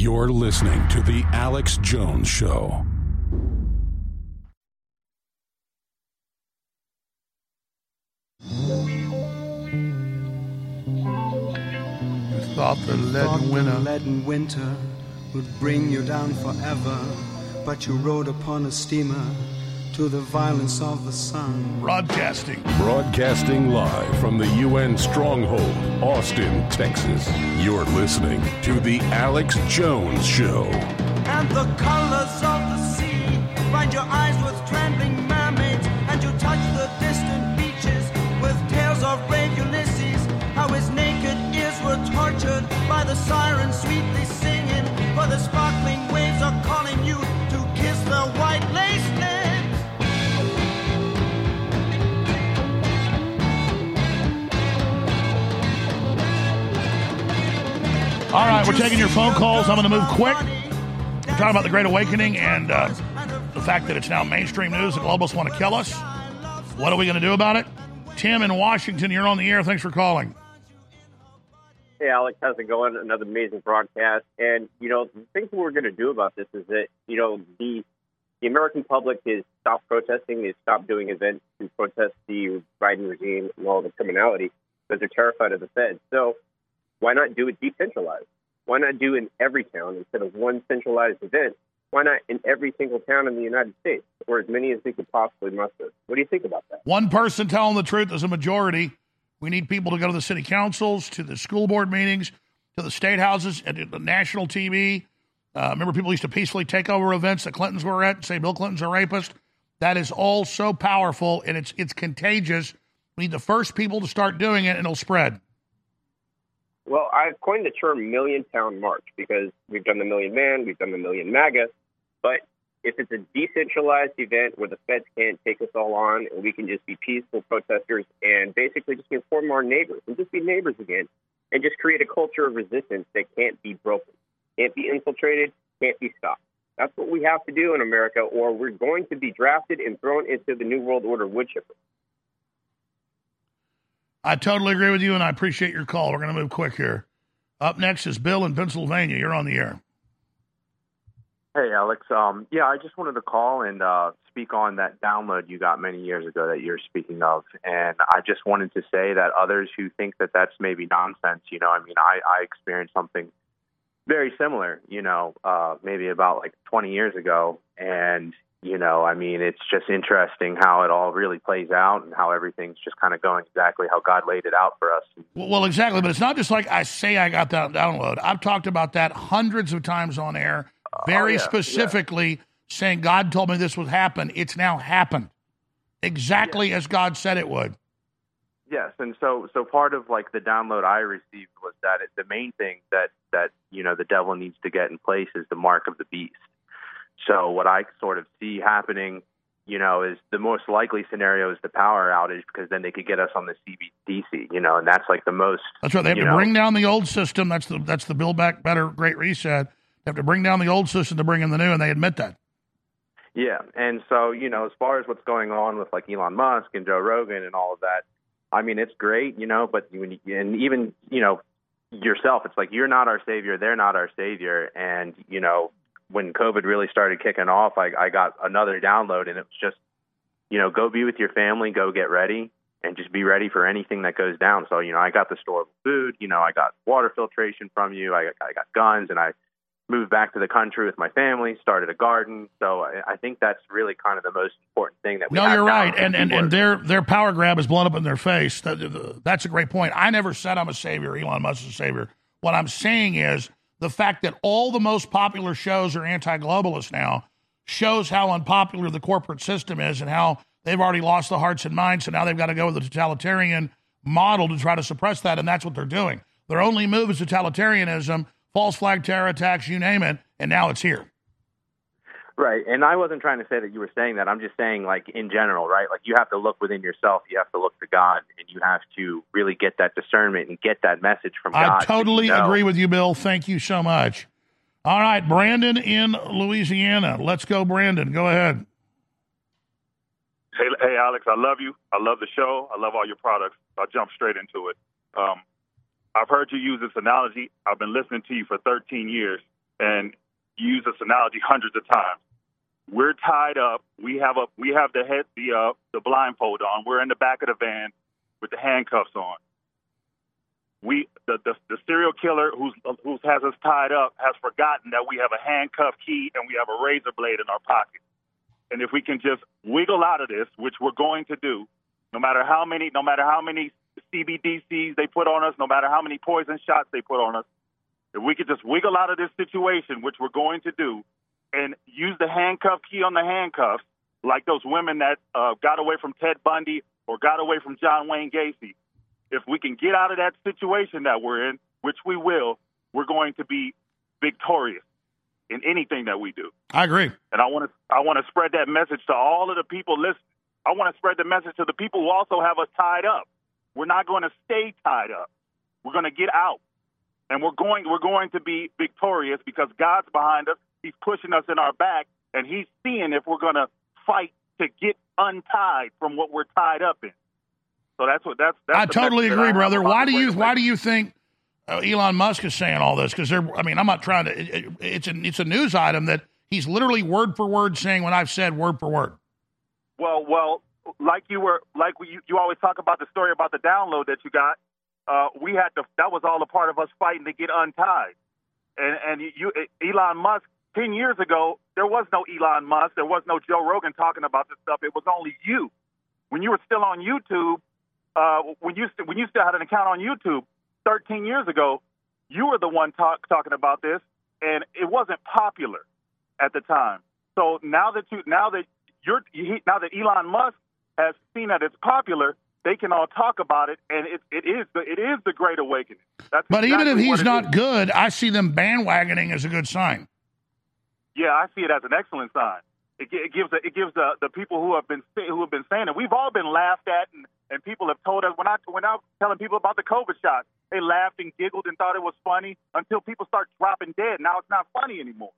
You're listening to The Alex Jones Show. Thought the Thought leaden winter. the leaden winter would bring you down forever, but you rode upon a steamer to the violence of the sun. Broadcasting. Broadcasting live from the UN stronghold, Austin, Texas. You're listening to The Alex Jones Show. and the colors of the sea. Find your eyes with trembling mermaids, and you touch the distant beaches with tales of brave Ulysses. How his naked ears were tortured by the sirens sweetly singing, for the sparkling All right, we're taking your phone calls. I'm going to move quick. We're talking about the Great Awakening and uh, the fact that it's now mainstream news. The globalists want to kill us. What are we going to do about it? Tim in Washington, you're on the air. Thanks for calling. Hey, Alex, how's it going? Another amazing broadcast. And, you know, the things we're going to do about this is that, you know, the the American public has stopped protesting, has stopped doing events to protest the Biden regime and all the criminality because they're terrified of the Fed. So why not do it decentralized? Why not do in every town instead of one centralized event? Why not in every single town in the United States, or as many as we could possibly muster? What do you think about that? One person telling the truth is a majority. We need people to go to the city councils, to the school board meetings, to the state houses, and to the national TV. Uh, remember, people used to peacefully take over events that Clintons were at and say Bill Clinton's a rapist. That is all so powerful and it's it's contagious. We need the first people to start doing it, and it'll spread. Well, I've coined the term Million Town March because we've done the Million Man, we've done the Million MAGA, but if it's a decentralized event where the feds can't take us all on and we can just be peaceful protesters and basically just inform our neighbors and just be neighbors again and just create a culture of resistance that can't be broken, can't be infiltrated, can't be stopped. That's what we have to do in America, or we're going to be drafted and thrown into the New World Order wood chipper. I totally agree with you, and I appreciate your call. We're going to move quick here. Up next is Bill in Pennsylvania. You're on the air. Hey, Alex. Um, yeah, I just wanted to call and uh, speak on that download you got many years ago that you're speaking of. And I just wanted to say that others who think that that's maybe nonsense, you know, I mean, I, I experienced something very similar, you know, uh, maybe about like 20 years ago. And, you know, I mean, it's just interesting how it all really plays out and how everything's just kind of going exactly how God laid it out for us. Well, exactly. But it's not just like I say I got that download. I've talked about that hundreds of times on air, oh, very yeah, specifically saying God told me this would happen. It's now happened exactly as God said it would. Yes, and so so part of like the download I received was that it, the main thing that that you know the devil needs to get in place is the mark of the beast. So what I sort of see happening, you know, is the most likely scenario is the power outage because then they could get us on the CBDC, you know, and that's like the most. That's right. They have to know, bring down the old system. That's the that's the Build Back Better Great Reset. They have to bring down the old system to bring in the new, and they admit that. Yeah, and so you know, as far as what's going on with like Elon Musk and Joe Rogan and all of that, I mean, it's great, you know, but when you, and even you know yourself, it's like you're not our savior, they're not our savior, and you know when COVID really started kicking off, I, I got another download, and it was just you know go be with your family, go get ready, and just be ready for anything that goes down. So you know, I got the storable food, you know, I got water filtration from you, I, I got guns, and I moved back to the country with my family, started a garden. So I, I think that's really kind of the most important thing that we No, you're right, and and, and their their power grab is blown up in their face. That- That's a great point. I never said I'm a savior. Elon Musk is a savior. What I'm saying is the fact that all the most popular shows are anti-globalist now shows how unpopular the corporate system is and how they've already lost the hearts and minds. So now they've got to go with the totalitarian model to try to suppress that, and that's what they're doing. Their only move is totalitarianism, false flag terror attacks, you name it, and now it's here. Right. And I wasn't trying to say that you were saying that. I'm just saying, like, in general, right? Like, you have to look within yourself. You have to look to God, and you have to really get that discernment and get that message from God. I totally you know. agree with you, Bill. Thank you so much. All right, Brandon in Louisiana. Let's go, Brandon. Go ahead. Hey, hey, Alex, I love you. I love the show. I love all your products. I'll jump straight into it. Um, I've heard you use this analogy. I've been listening to you for 13 years, and you use this analogy hundreds of times. We're tied up. We have a we have the head the uh, the blindfold on. We're in the back of the van with the handcuffs on. We the the, the serial killer who's who has us tied up has forgotten that we have a handcuff key and we have a razor blade in our pocket. And if we can just wiggle out of this, which we're going to do, no matter how many, no matter how many CBDCs they put on us, no matter how many poison shots they put on us, if we could just wiggle out of this situation, which we're going to do, and use the handcuff key on the handcuffs, like those women that uh, got away from Ted Bundy or got away from John Wayne Gacy, if we can get out of that situation that we're in, which we will, we're going to be victorious in anything that we do. I agree. And I want to I want to spread that message to all of the people listening. I want to spread the message to the people who also have us tied up. We're not going to stay tied up. We're going to get out. And we're going we're going to be victorious because God's behind us. He's pushing us in our back and he's seeing if we're going to fight to get untied from what we're tied up in. So that's what that's, that's I totally that I agree, brother. Why do you why do you think uh, Elon Musk is saying all this? Because they're I mean I'm not trying to. It, it- it's a it's a news item that he's literally word for word saying what I've said word for word. Well, well, like you were, like you, you always talk about the story about the download that you got. Uh, we had to. That was all a part of us fighting to get untied. And and you, Elon Musk, ten years ago, there was no Elon Musk. There was no Joe Rogan talking about this stuff. It was only you. When you were still on YouTube, uh, when you st- when you still had an account on YouTube, thirteen years ago, you were the one talk, talking about this, and it wasn't popular at the time. So now that you now that you're he, now that Elon Musk has seen that it's popular, they can all talk about it, and it, it is the it is the Great Awakening. That's But even if he's not is. good, I see them bandwagoning as a good sign. Yeah, I see it as an excellent sign. It, it gives it gives the, the people who have been who have been saying it. We've all been laughed at, and, and people have told us when I when I was telling people about the COVID shot, they laughed and giggled and thought it was funny until people start dropping dead. Now it's not funny anymore.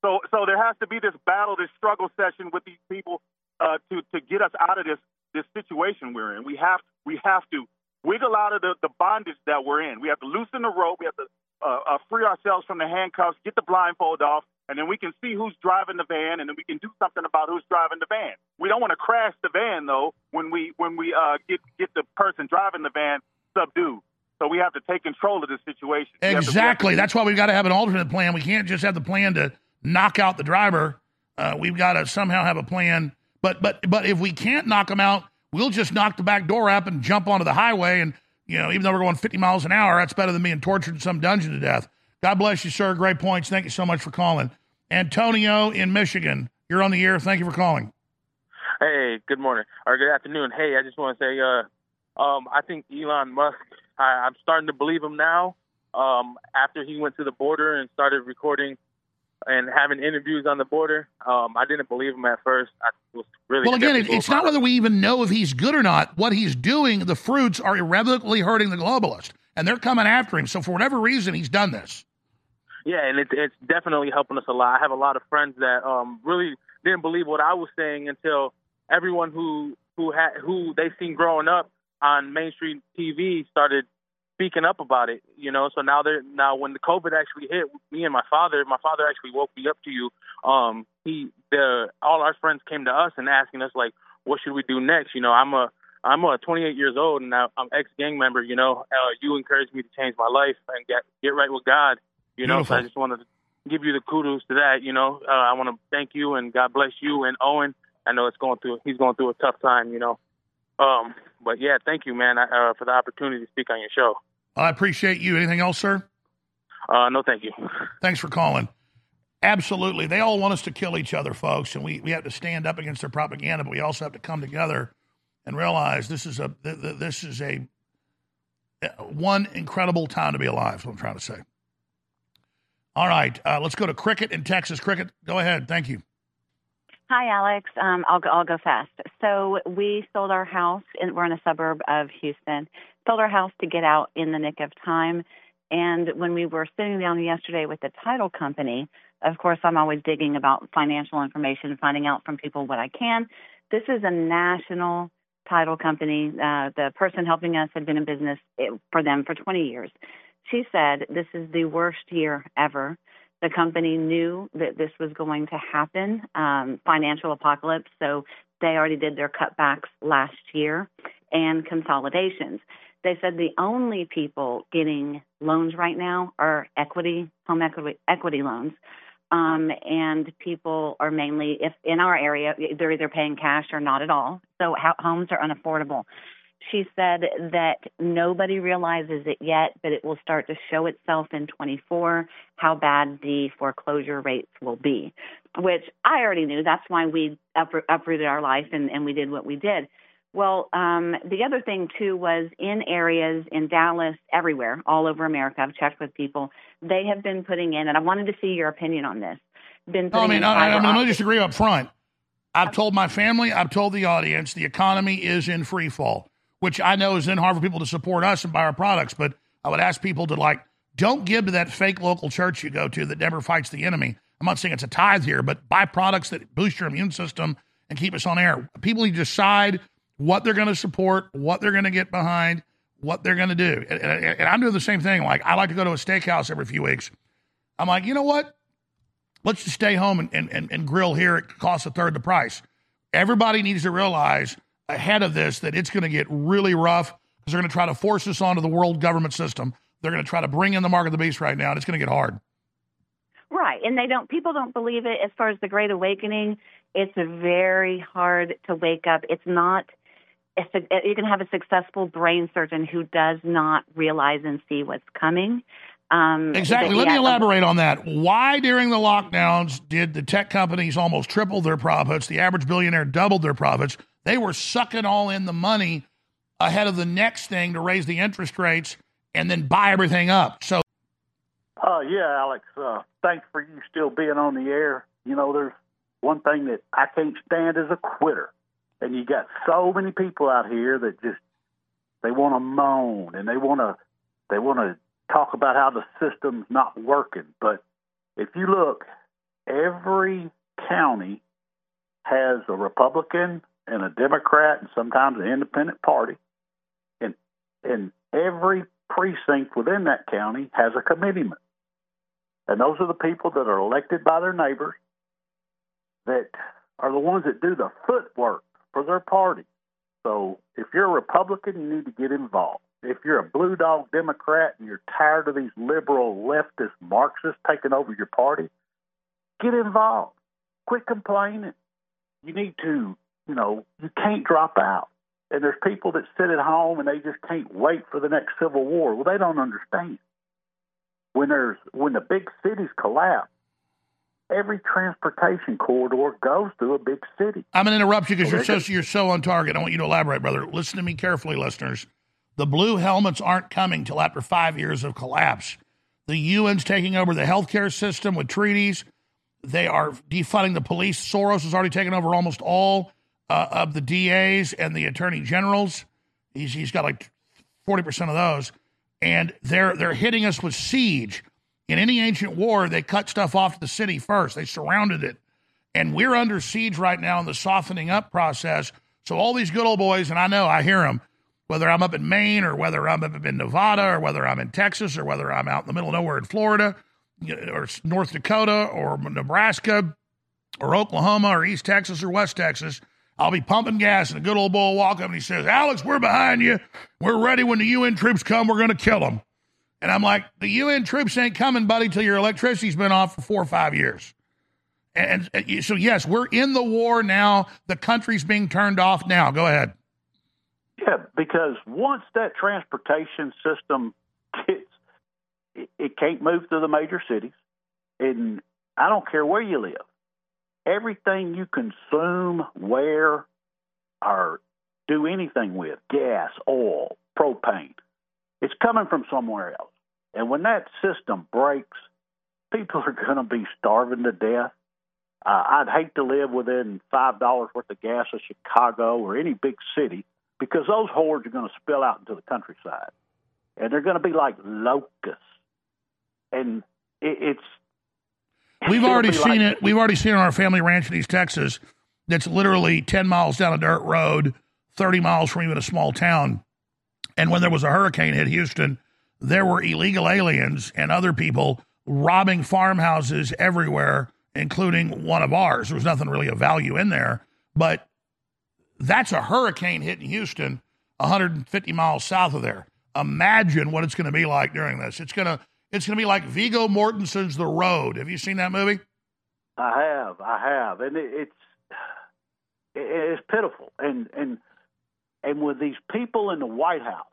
So so there has to be this battle, this struggle session with these people uh, to to get us out of this this situation we're in. We have we have to wiggle out of the, the bondage that we're in. We have to loosen the rope. We have to uh, uh, free ourselves from the handcuffs, get the blindfold off, and then we can see who's driving the van, and then we can do something about who's driving the van. We don't want to crash the van though when we when we uh, get get the person driving the van subdued. So we have to take control of the situation. Have to- we have to- Exactly. That's why we've got to have an alternate plan. We can't just have the plan to knock out the driver. Uh, we've got to somehow have a plan. But but but if we can't knock them out, we'll just knock the back door up and jump onto the highway. And you know, even though we're going 50 miles an hour, that's better than being tortured in some dungeon to death. God bless you, sir. Great points. Thank you so much for calling. Antonio in Michigan, you're on the air. Thank you for calling. Hey, good morning or good afternoon. Hey, I just want to say, uh, um, I think Elon Musk. I, I'm starting to believe him now. Um, after he went to the border and started recording and having interviews on the border, um, I didn't believe him at first. I was really Well, again, it's not whether we even know if he's good or not. What he's doing, the fruits are irrevocably hurting the globalist, and they're coming after him. So, for whatever reason, he's done this. Yeah, and it's it's definitely helping us a lot. I have a lot of friends that um really didn't believe what I was saying until everyone who who had who they seen growing up on mainstream TV started speaking up about it. You know, so now they're now when the COVID actually hit, me and my father, my father actually woke me up to you. Um, he the all our friends came to us and asking us like, what should we do next? You know, I'm a I'm a 28 years old and I'm ex gang member. You know, uh, you encouraged me to change my life and get get right with God. You know, so I just wanted to give you the kudos to that. You know, uh, I want to thank you and God bless you and Owen. I know it's going through he's going through a tough time. You know, um, but yeah, thank you, man, uh, for the opportunity to speak on your show. I appreciate you. Anything else, sir? Uh, no, thank you. Thanks for calling. Absolutely. They all want us to kill each other, folks, and we, we have to stand up against their propaganda, but we also have to come together and realize this is a th- th- this is a uh, one incredible time to be alive. Is what I'm trying to say. All right, uh, let's go to Cricket in Texas. Cricket, go ahead. Thank you. Hi, Alex. Um, I'll go, I'll go fast. So we sold our house. In, we're in a suburb of Houston. Sold our house to get out in the nick of time. And when we were sitting down yesterday with the title company, of course, I'm always digging about financial information, finding out from people what I can. This is a national title company. Uh, the person helping us had been in business eh, for them for 20 years. She said this is the worst year ever. The company knew that this was going to happen, um, financial apocalypse. So they already did their cutbacks last year and consolidations. They said the only people getting loans right now are equity, home equity, equity loans. Um, and people are mainly, if in our area, they're either paying cash or not at all. So ho- homes are unaffordable. She said that nobody realizes it yet, but it will start to show itself in 24 how bad the foreclosure rates will be, which I already knew. That's why we upro- uprooted our life and, and we did what we did. Well, um, the other thing too was in areas in Dallas, everywhere, all over America. I've checked with people. They have been putting in, and I wanted to see your opinion on this. Been No, I mean, in I, I fiber mean, let me optic- just agree up front. I've told my family, I've told the audience, the economy is in free fall, which I know is then hard for people to support us and buy our products. But I would ask people to like, don't give to that fake local church you go to that never fights the enemy. I'm not saying it's a tithe here, but buy products that boost your immune system and keep us on air. People need to decide what they're going to support, what they're going to get behind, what they're going to do. And, and- and I'm doing the same thing. Like, I like to go to a steakhouse every few weeks. I'm like, you know what? Let's just stay home and, and, and grill here. It costs a third the price. Everybody needs to realize ahead of this that it's going to get really rough because they're going to try to force us onto the world government system. They're going to try to bring in the mark of the beast right now, and it's going to get hard. Right, and they don't. People don't believe it. As far as the Great Awakening, it's very hard to wake up. It's not. It's a, you can have a successful brain surgeon who does not realize and see what's coming. Um, Exactly. Let me elaborate on that. Why, during the lockdowns, did the tech companies almost triple their profits? The average billionaire doubled their profits. They were sucking all in the money ahead of the next thing to raise the interest rates and then buy everything up. So Uh, yeah, Alex. Uh, thanks for you still being on the air. You know, there's one thing that I can't stand is a quitter, and you got so many people out here that just they want to moan and they want to they want to talk about how the system's not working. But if you look, every county has a Republican and a Democrat and sometimes an independent party, and and every precinct within that county has a committeeman. And those are the people that are elected by their neighbors that are the ones that do the footwork for their party. So if you're a Republican, you need to get involved. If you're a blue dog Democrat and you're tired of these liberal leftist Marxists taking over your party, get involved. Quit complaining. You need to, you know, you can't drop out. And there's people that sit at home and they just can't wait for the next civil war. Well, they don't understand. When there's when the big cities collapse, every transportation corridor goes through a big city. I'm going to interrupt you because you're so you're so on target. I want you to elaborate, brother. Listen to me carefully, listeners. The blue helmets aren't coming till after five years of collapse. The UN's taking over the healthcare system with treaties. They are defunding the police. Soros has already taken over almost all uh, of the DAs and the attorney generals. He's he's got like forty percent of those, and they're they're hitting us with siege. In any ancient war, they cut stuff off to the city first. They surrounded it, and we're under siege right now in the softening up process. So all these good old boys, and I know I hear them, whether I'm up in Maine or whether I'm up in Nevada or whether I'm in Texas or whether I'm out in the middle of nowhere in Florida or North Dakota or Nebraska or Oklahoma or East Texas or West Texas. I'll be pumping gas, and a good old boy will walk up and he says, Alex, we're behind you. We're ready when the UN troops come. We're going to kill them. And I'm like, the UN troops ain't coming, buddy, till your electricity's been off for four or five years. And, and so, yes, we're in the war now. The country's being turned off now. Go ahead. Yeah, because once that transportation system gets, it, it can't move through the major cities, and I don't care where you live. Everything you consume, wear, or do anything with gas, oil, propane it's coming from somewhere else. And when that system breaks, people are going to be starving to death. Uh, I'd hate to live within five dollars worth of gas of Chicago or any big city because those hordes are going to spill out into the countryside, and they're going to be like locusts. And it, it's We've already seen like- it. We've already seen it on our family ranch in East Texas. That's literally ten miles down a dirt road, thirty miles from even a small town. And when there was a hurricane hit Houston, there were illegal aliens and other people robbing farmhouses everywhere, including one of ours. There was nothing really of value in there, but that's a hurricane hitting Houston, 150 miles south of there. Imagine what it's going to be like during this. It's going to it's going to be like Viggo Mortensen's The Road. Have you seen that movie? I have, I have, and it, it's it's pitiful. And and and with these people in the White House,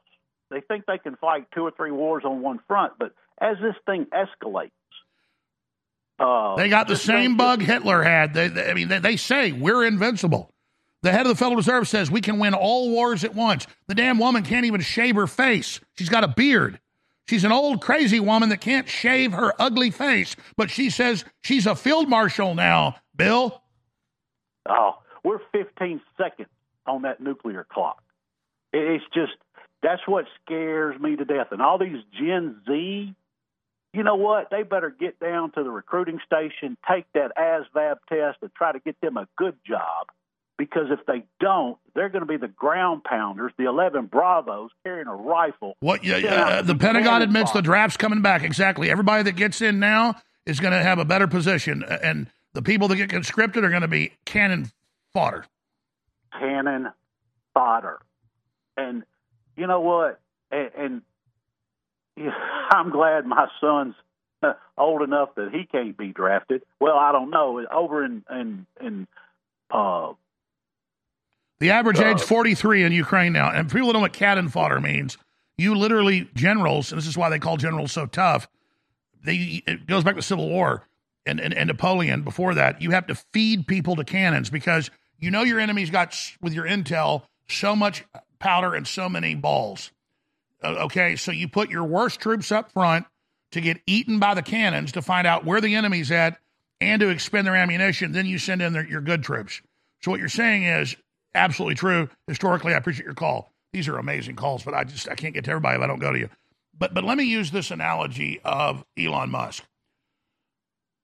they think they can fight two or three wars on one front, but as this thing escalates, uh, They got the same bug Hitler had. They, they- I mean, they, they say we're invincible. The head of the Federal Reserve says we can win all wars at once. The damn woman can't even shave her face. She's got a beard. She's an old crazy woman that can't shave her ugly face, but she says she's a field marshal now, Bill. Oh, we're 15 seconds on that nuclear clock. It's just that's what scares me to death. And all these Gen Z, you know what? They better get down to the recruiting station, take that ASVAB test, and try to get them a good job. Because if they don't, they're going to be the ground pounders, the 11 Bravos carrying a rifle. What? Yeah, uh, the Pentagon admits the draft's coming back. Exactly. Everybody that gets in now is going to have a better position, and the people that get conscripted are going to be cannon fodder. cannon fodder. And you know what? And, and yeah, I'm glad my son's uh, old enough that he can't be drafted. Well, I don't know. Over in in in uh, The average Uh, age 43 in Ukraine now. And people that know what cannon fodder means, you literally, generals, and this is why they call generals so tough, they, it goes back to Civil War and, and, and Napoleon. Before that, you have to feed people to cannons because you know your enemy's got, with your intel, so much powder and so many balls. Okay, so you put your worst troops up front to get eaten by the cannons to find out where the enemy's at and to expend their ammunition. Then you send in their, your good troops. So what you're saying is absolutely true. Historically, I appreciate your call. These are amazing calls, but I just I can't get to everybody if I don't go to you. But but let me use this analogy of Elon Musk.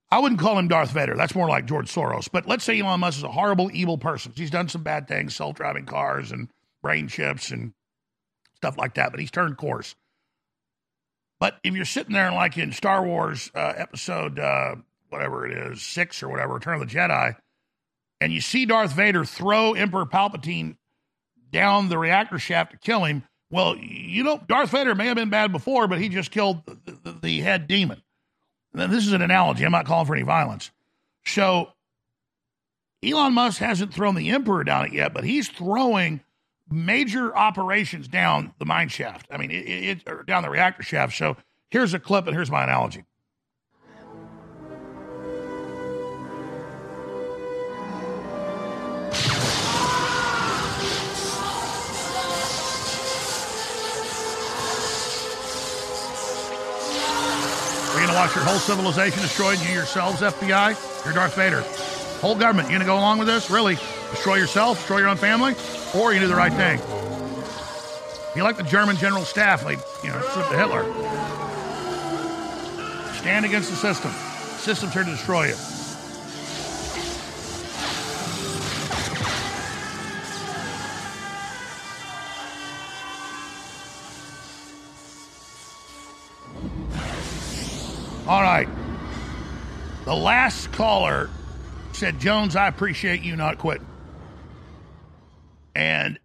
I wouldn't call him Darth Vader. That's more like George Soros. But let's say Elon Musk is a horrible, evil person. He's done some bad things, self-driving cars and brain chips and stuff like that. But he's turned course. But if you're sitting there like in Star Wars uh, episode uh, whatever it is, six or whatever, Return of the Jedi, and you see Darth Vader throw Emperor Palpatine down the reactor shaft to kill him, well, you know, Darth Vader may have been bad before, but he just killed the, the, the head demon. Now, this is an analogy. I'm not calling for any violence. So Elon Musk hasn't thrown the Emperor down it yet, but he's throwing major operations down the mine shaft. I mean, it, it, or down the reactor shaft. So here's a clip, and here's my analogy. Going to watch your whole civilization destroyed, you yourselves, FBI? You're Darth Vader. Whole government, you going to go along with this? Really? Destroy yourself? Destroy your own family? Or you do the right thing? You like the German general staff, like, you know, to Hitler. Stand against the system. The system's here to destroy you. All right. The last caller said, Jones, I appreciate you not quitting. And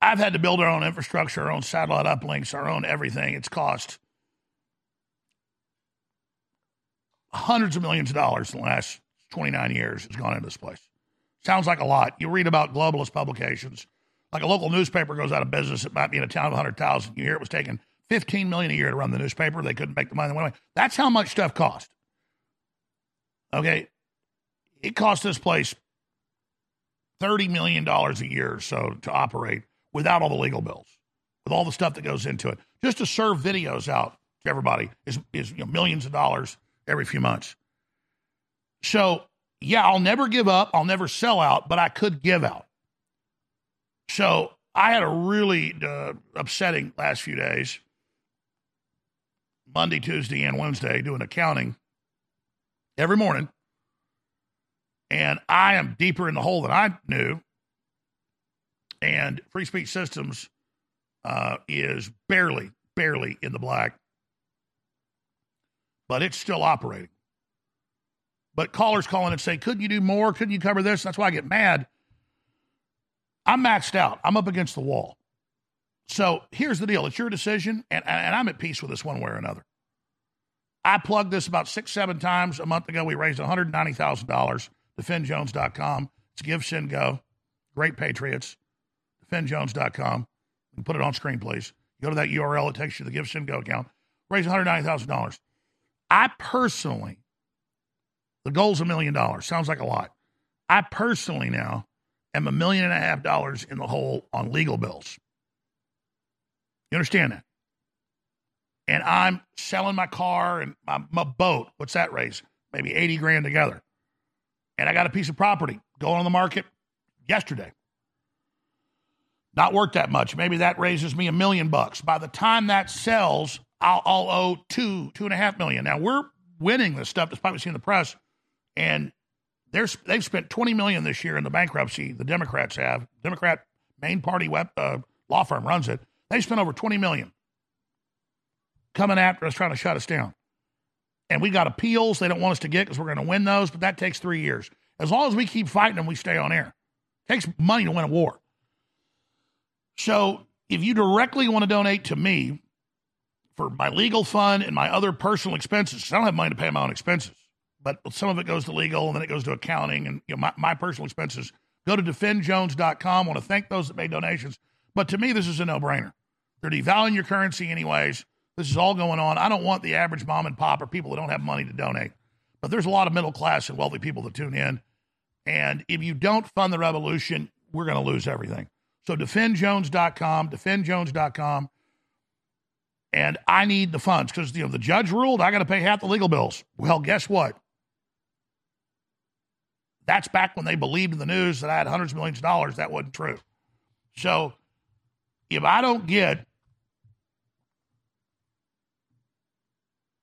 I've had to build our own infrastructure, our own satellite uplinks, our own everything. It's cost hundreds of millions of dollars in the last 29 years has gone into this place. Sounds like a lot. You read about globalist publications. Like a local newspaper goes out of business, it might be in a town of 100,000. You hear it was taking 15 million a year to run the newspaper. They couldn't make the money. They went away. That's how much stuff cost. Okay. It cost this place $30 million a year or so to operate without all the legal bills, with all the stuff that goes into it. Just to serve videos out to everybody is, is you know, millions of dollars every few months. So, yeah, I'll never give up. I'll never sell out, but I could give out. So I had a really uh, upsetting last few days. Monday, Tuesday, and Wednesday doing accounting every morning. And I am deeper in the hole than I knew. And Free Speech Systems uh, is barely, barely in the black, but it's still operating. But callers calling and say, couldn't you do more? Couldn't you cover this? That's why I get mad. I'm maxed out. I'm up against the wall. So here's the deal. It's your decision, and, and I'm at peace with this one way or another. I plugged this about six, seven times a month ago. We raised $190,000. DefendJones.com. It's Give, Send, Go. Great Patriots. Can put it on screen, please. Go to that URL. It takes you to the Give, Send, Go account. Raise $190,000. I personally, the goal's a million dollars. Sounds like a lot. I personally now am a million and a half dollars in the hole on legal bills. You understand that? And I'm selling my car and my, my boat. What's that raise? Maybe 80 grand together. And I got a piece of property going on the market yesterday. Not worth that much. Maybe that raises me a million bucks. By the time that sells, I'll, I'll owe two, two and a half million. Now we're winning this stuff, despite what we see in the press, and they're, they've spent 20 million this year in the bankruptcy. The Democrats have Democrat main party web, uh, law firm runs it. They spent over 20 million coming after us, trying to shut us down. And we got appeals they don't want us to get because we're going to win those, but that takes three years. As long as we keep fighting them, we stay on air. It takes money to win a war. So if you directly want to donate to me for my legal fund and my other personal expenses, I don't have money to pay my own expenses, but some of it goes to legal and then it goes to accounting and you know, my, my personal expenses. Go to defendjones.com. I want to thank those that made donations. But to me, this is a no brainer. They're devaluing your currency, anyways. This is all going on. I don't want the average mom and pop or people that don't have money to donate. But there's a lot of middle class and wealthy people that tune in. And if you don't fund the revolution, we're going to lose everything. So defendjones.com, defendjones.com. And I need the funds because you know the judge ruled I got to pay half the legal bills. Well, guess what? That's back when they believed in the news that I had hundreds of millions of dollars. That wasn't true. So if I don't get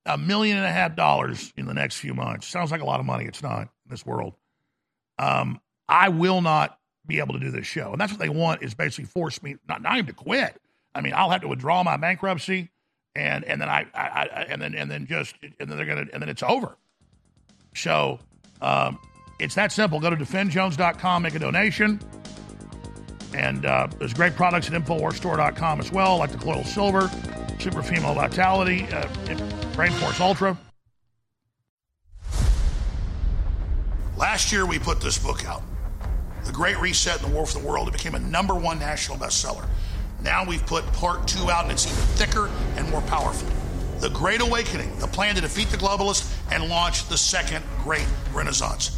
a million and a half dollars in the next few months, sounds like a lot of money. It's not in this world. Um, I will not be able to do this show. And that's what they want is basically force me not, not even to quit. I mean, I'll have to withdraw my bankruptcy and and then I, I, I and then and then just and then they're gonna and then it's over. So um, it's that simple. Go to defendjones.com, make a donation. And uh, there's great products at InfoWarsStore.com as well, like the Colloidal Silver, Super Female Vitality, uh, Brain Force Ultra. Last year, we put this book out, The Great Reset and the War for the World. It became a number one national bestseller. Now we've put part two out, and it's even thicker and more powerful. The Great Awakening, the plan to defeat the globalists and launch the second Great Renaissance.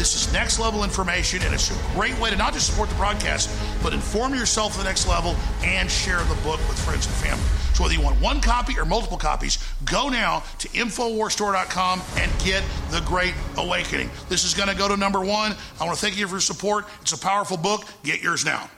This is next level information, and it's a great way to not just support the broadcast, but inform yourself the next level and share the book with friends and family. So whether you want one copy or multiple copies, go now to InfoWarsStore.com and get The Great Awakening. This is going to go to number one. I want to thank you for your support. It's a powerful book. Get yours now.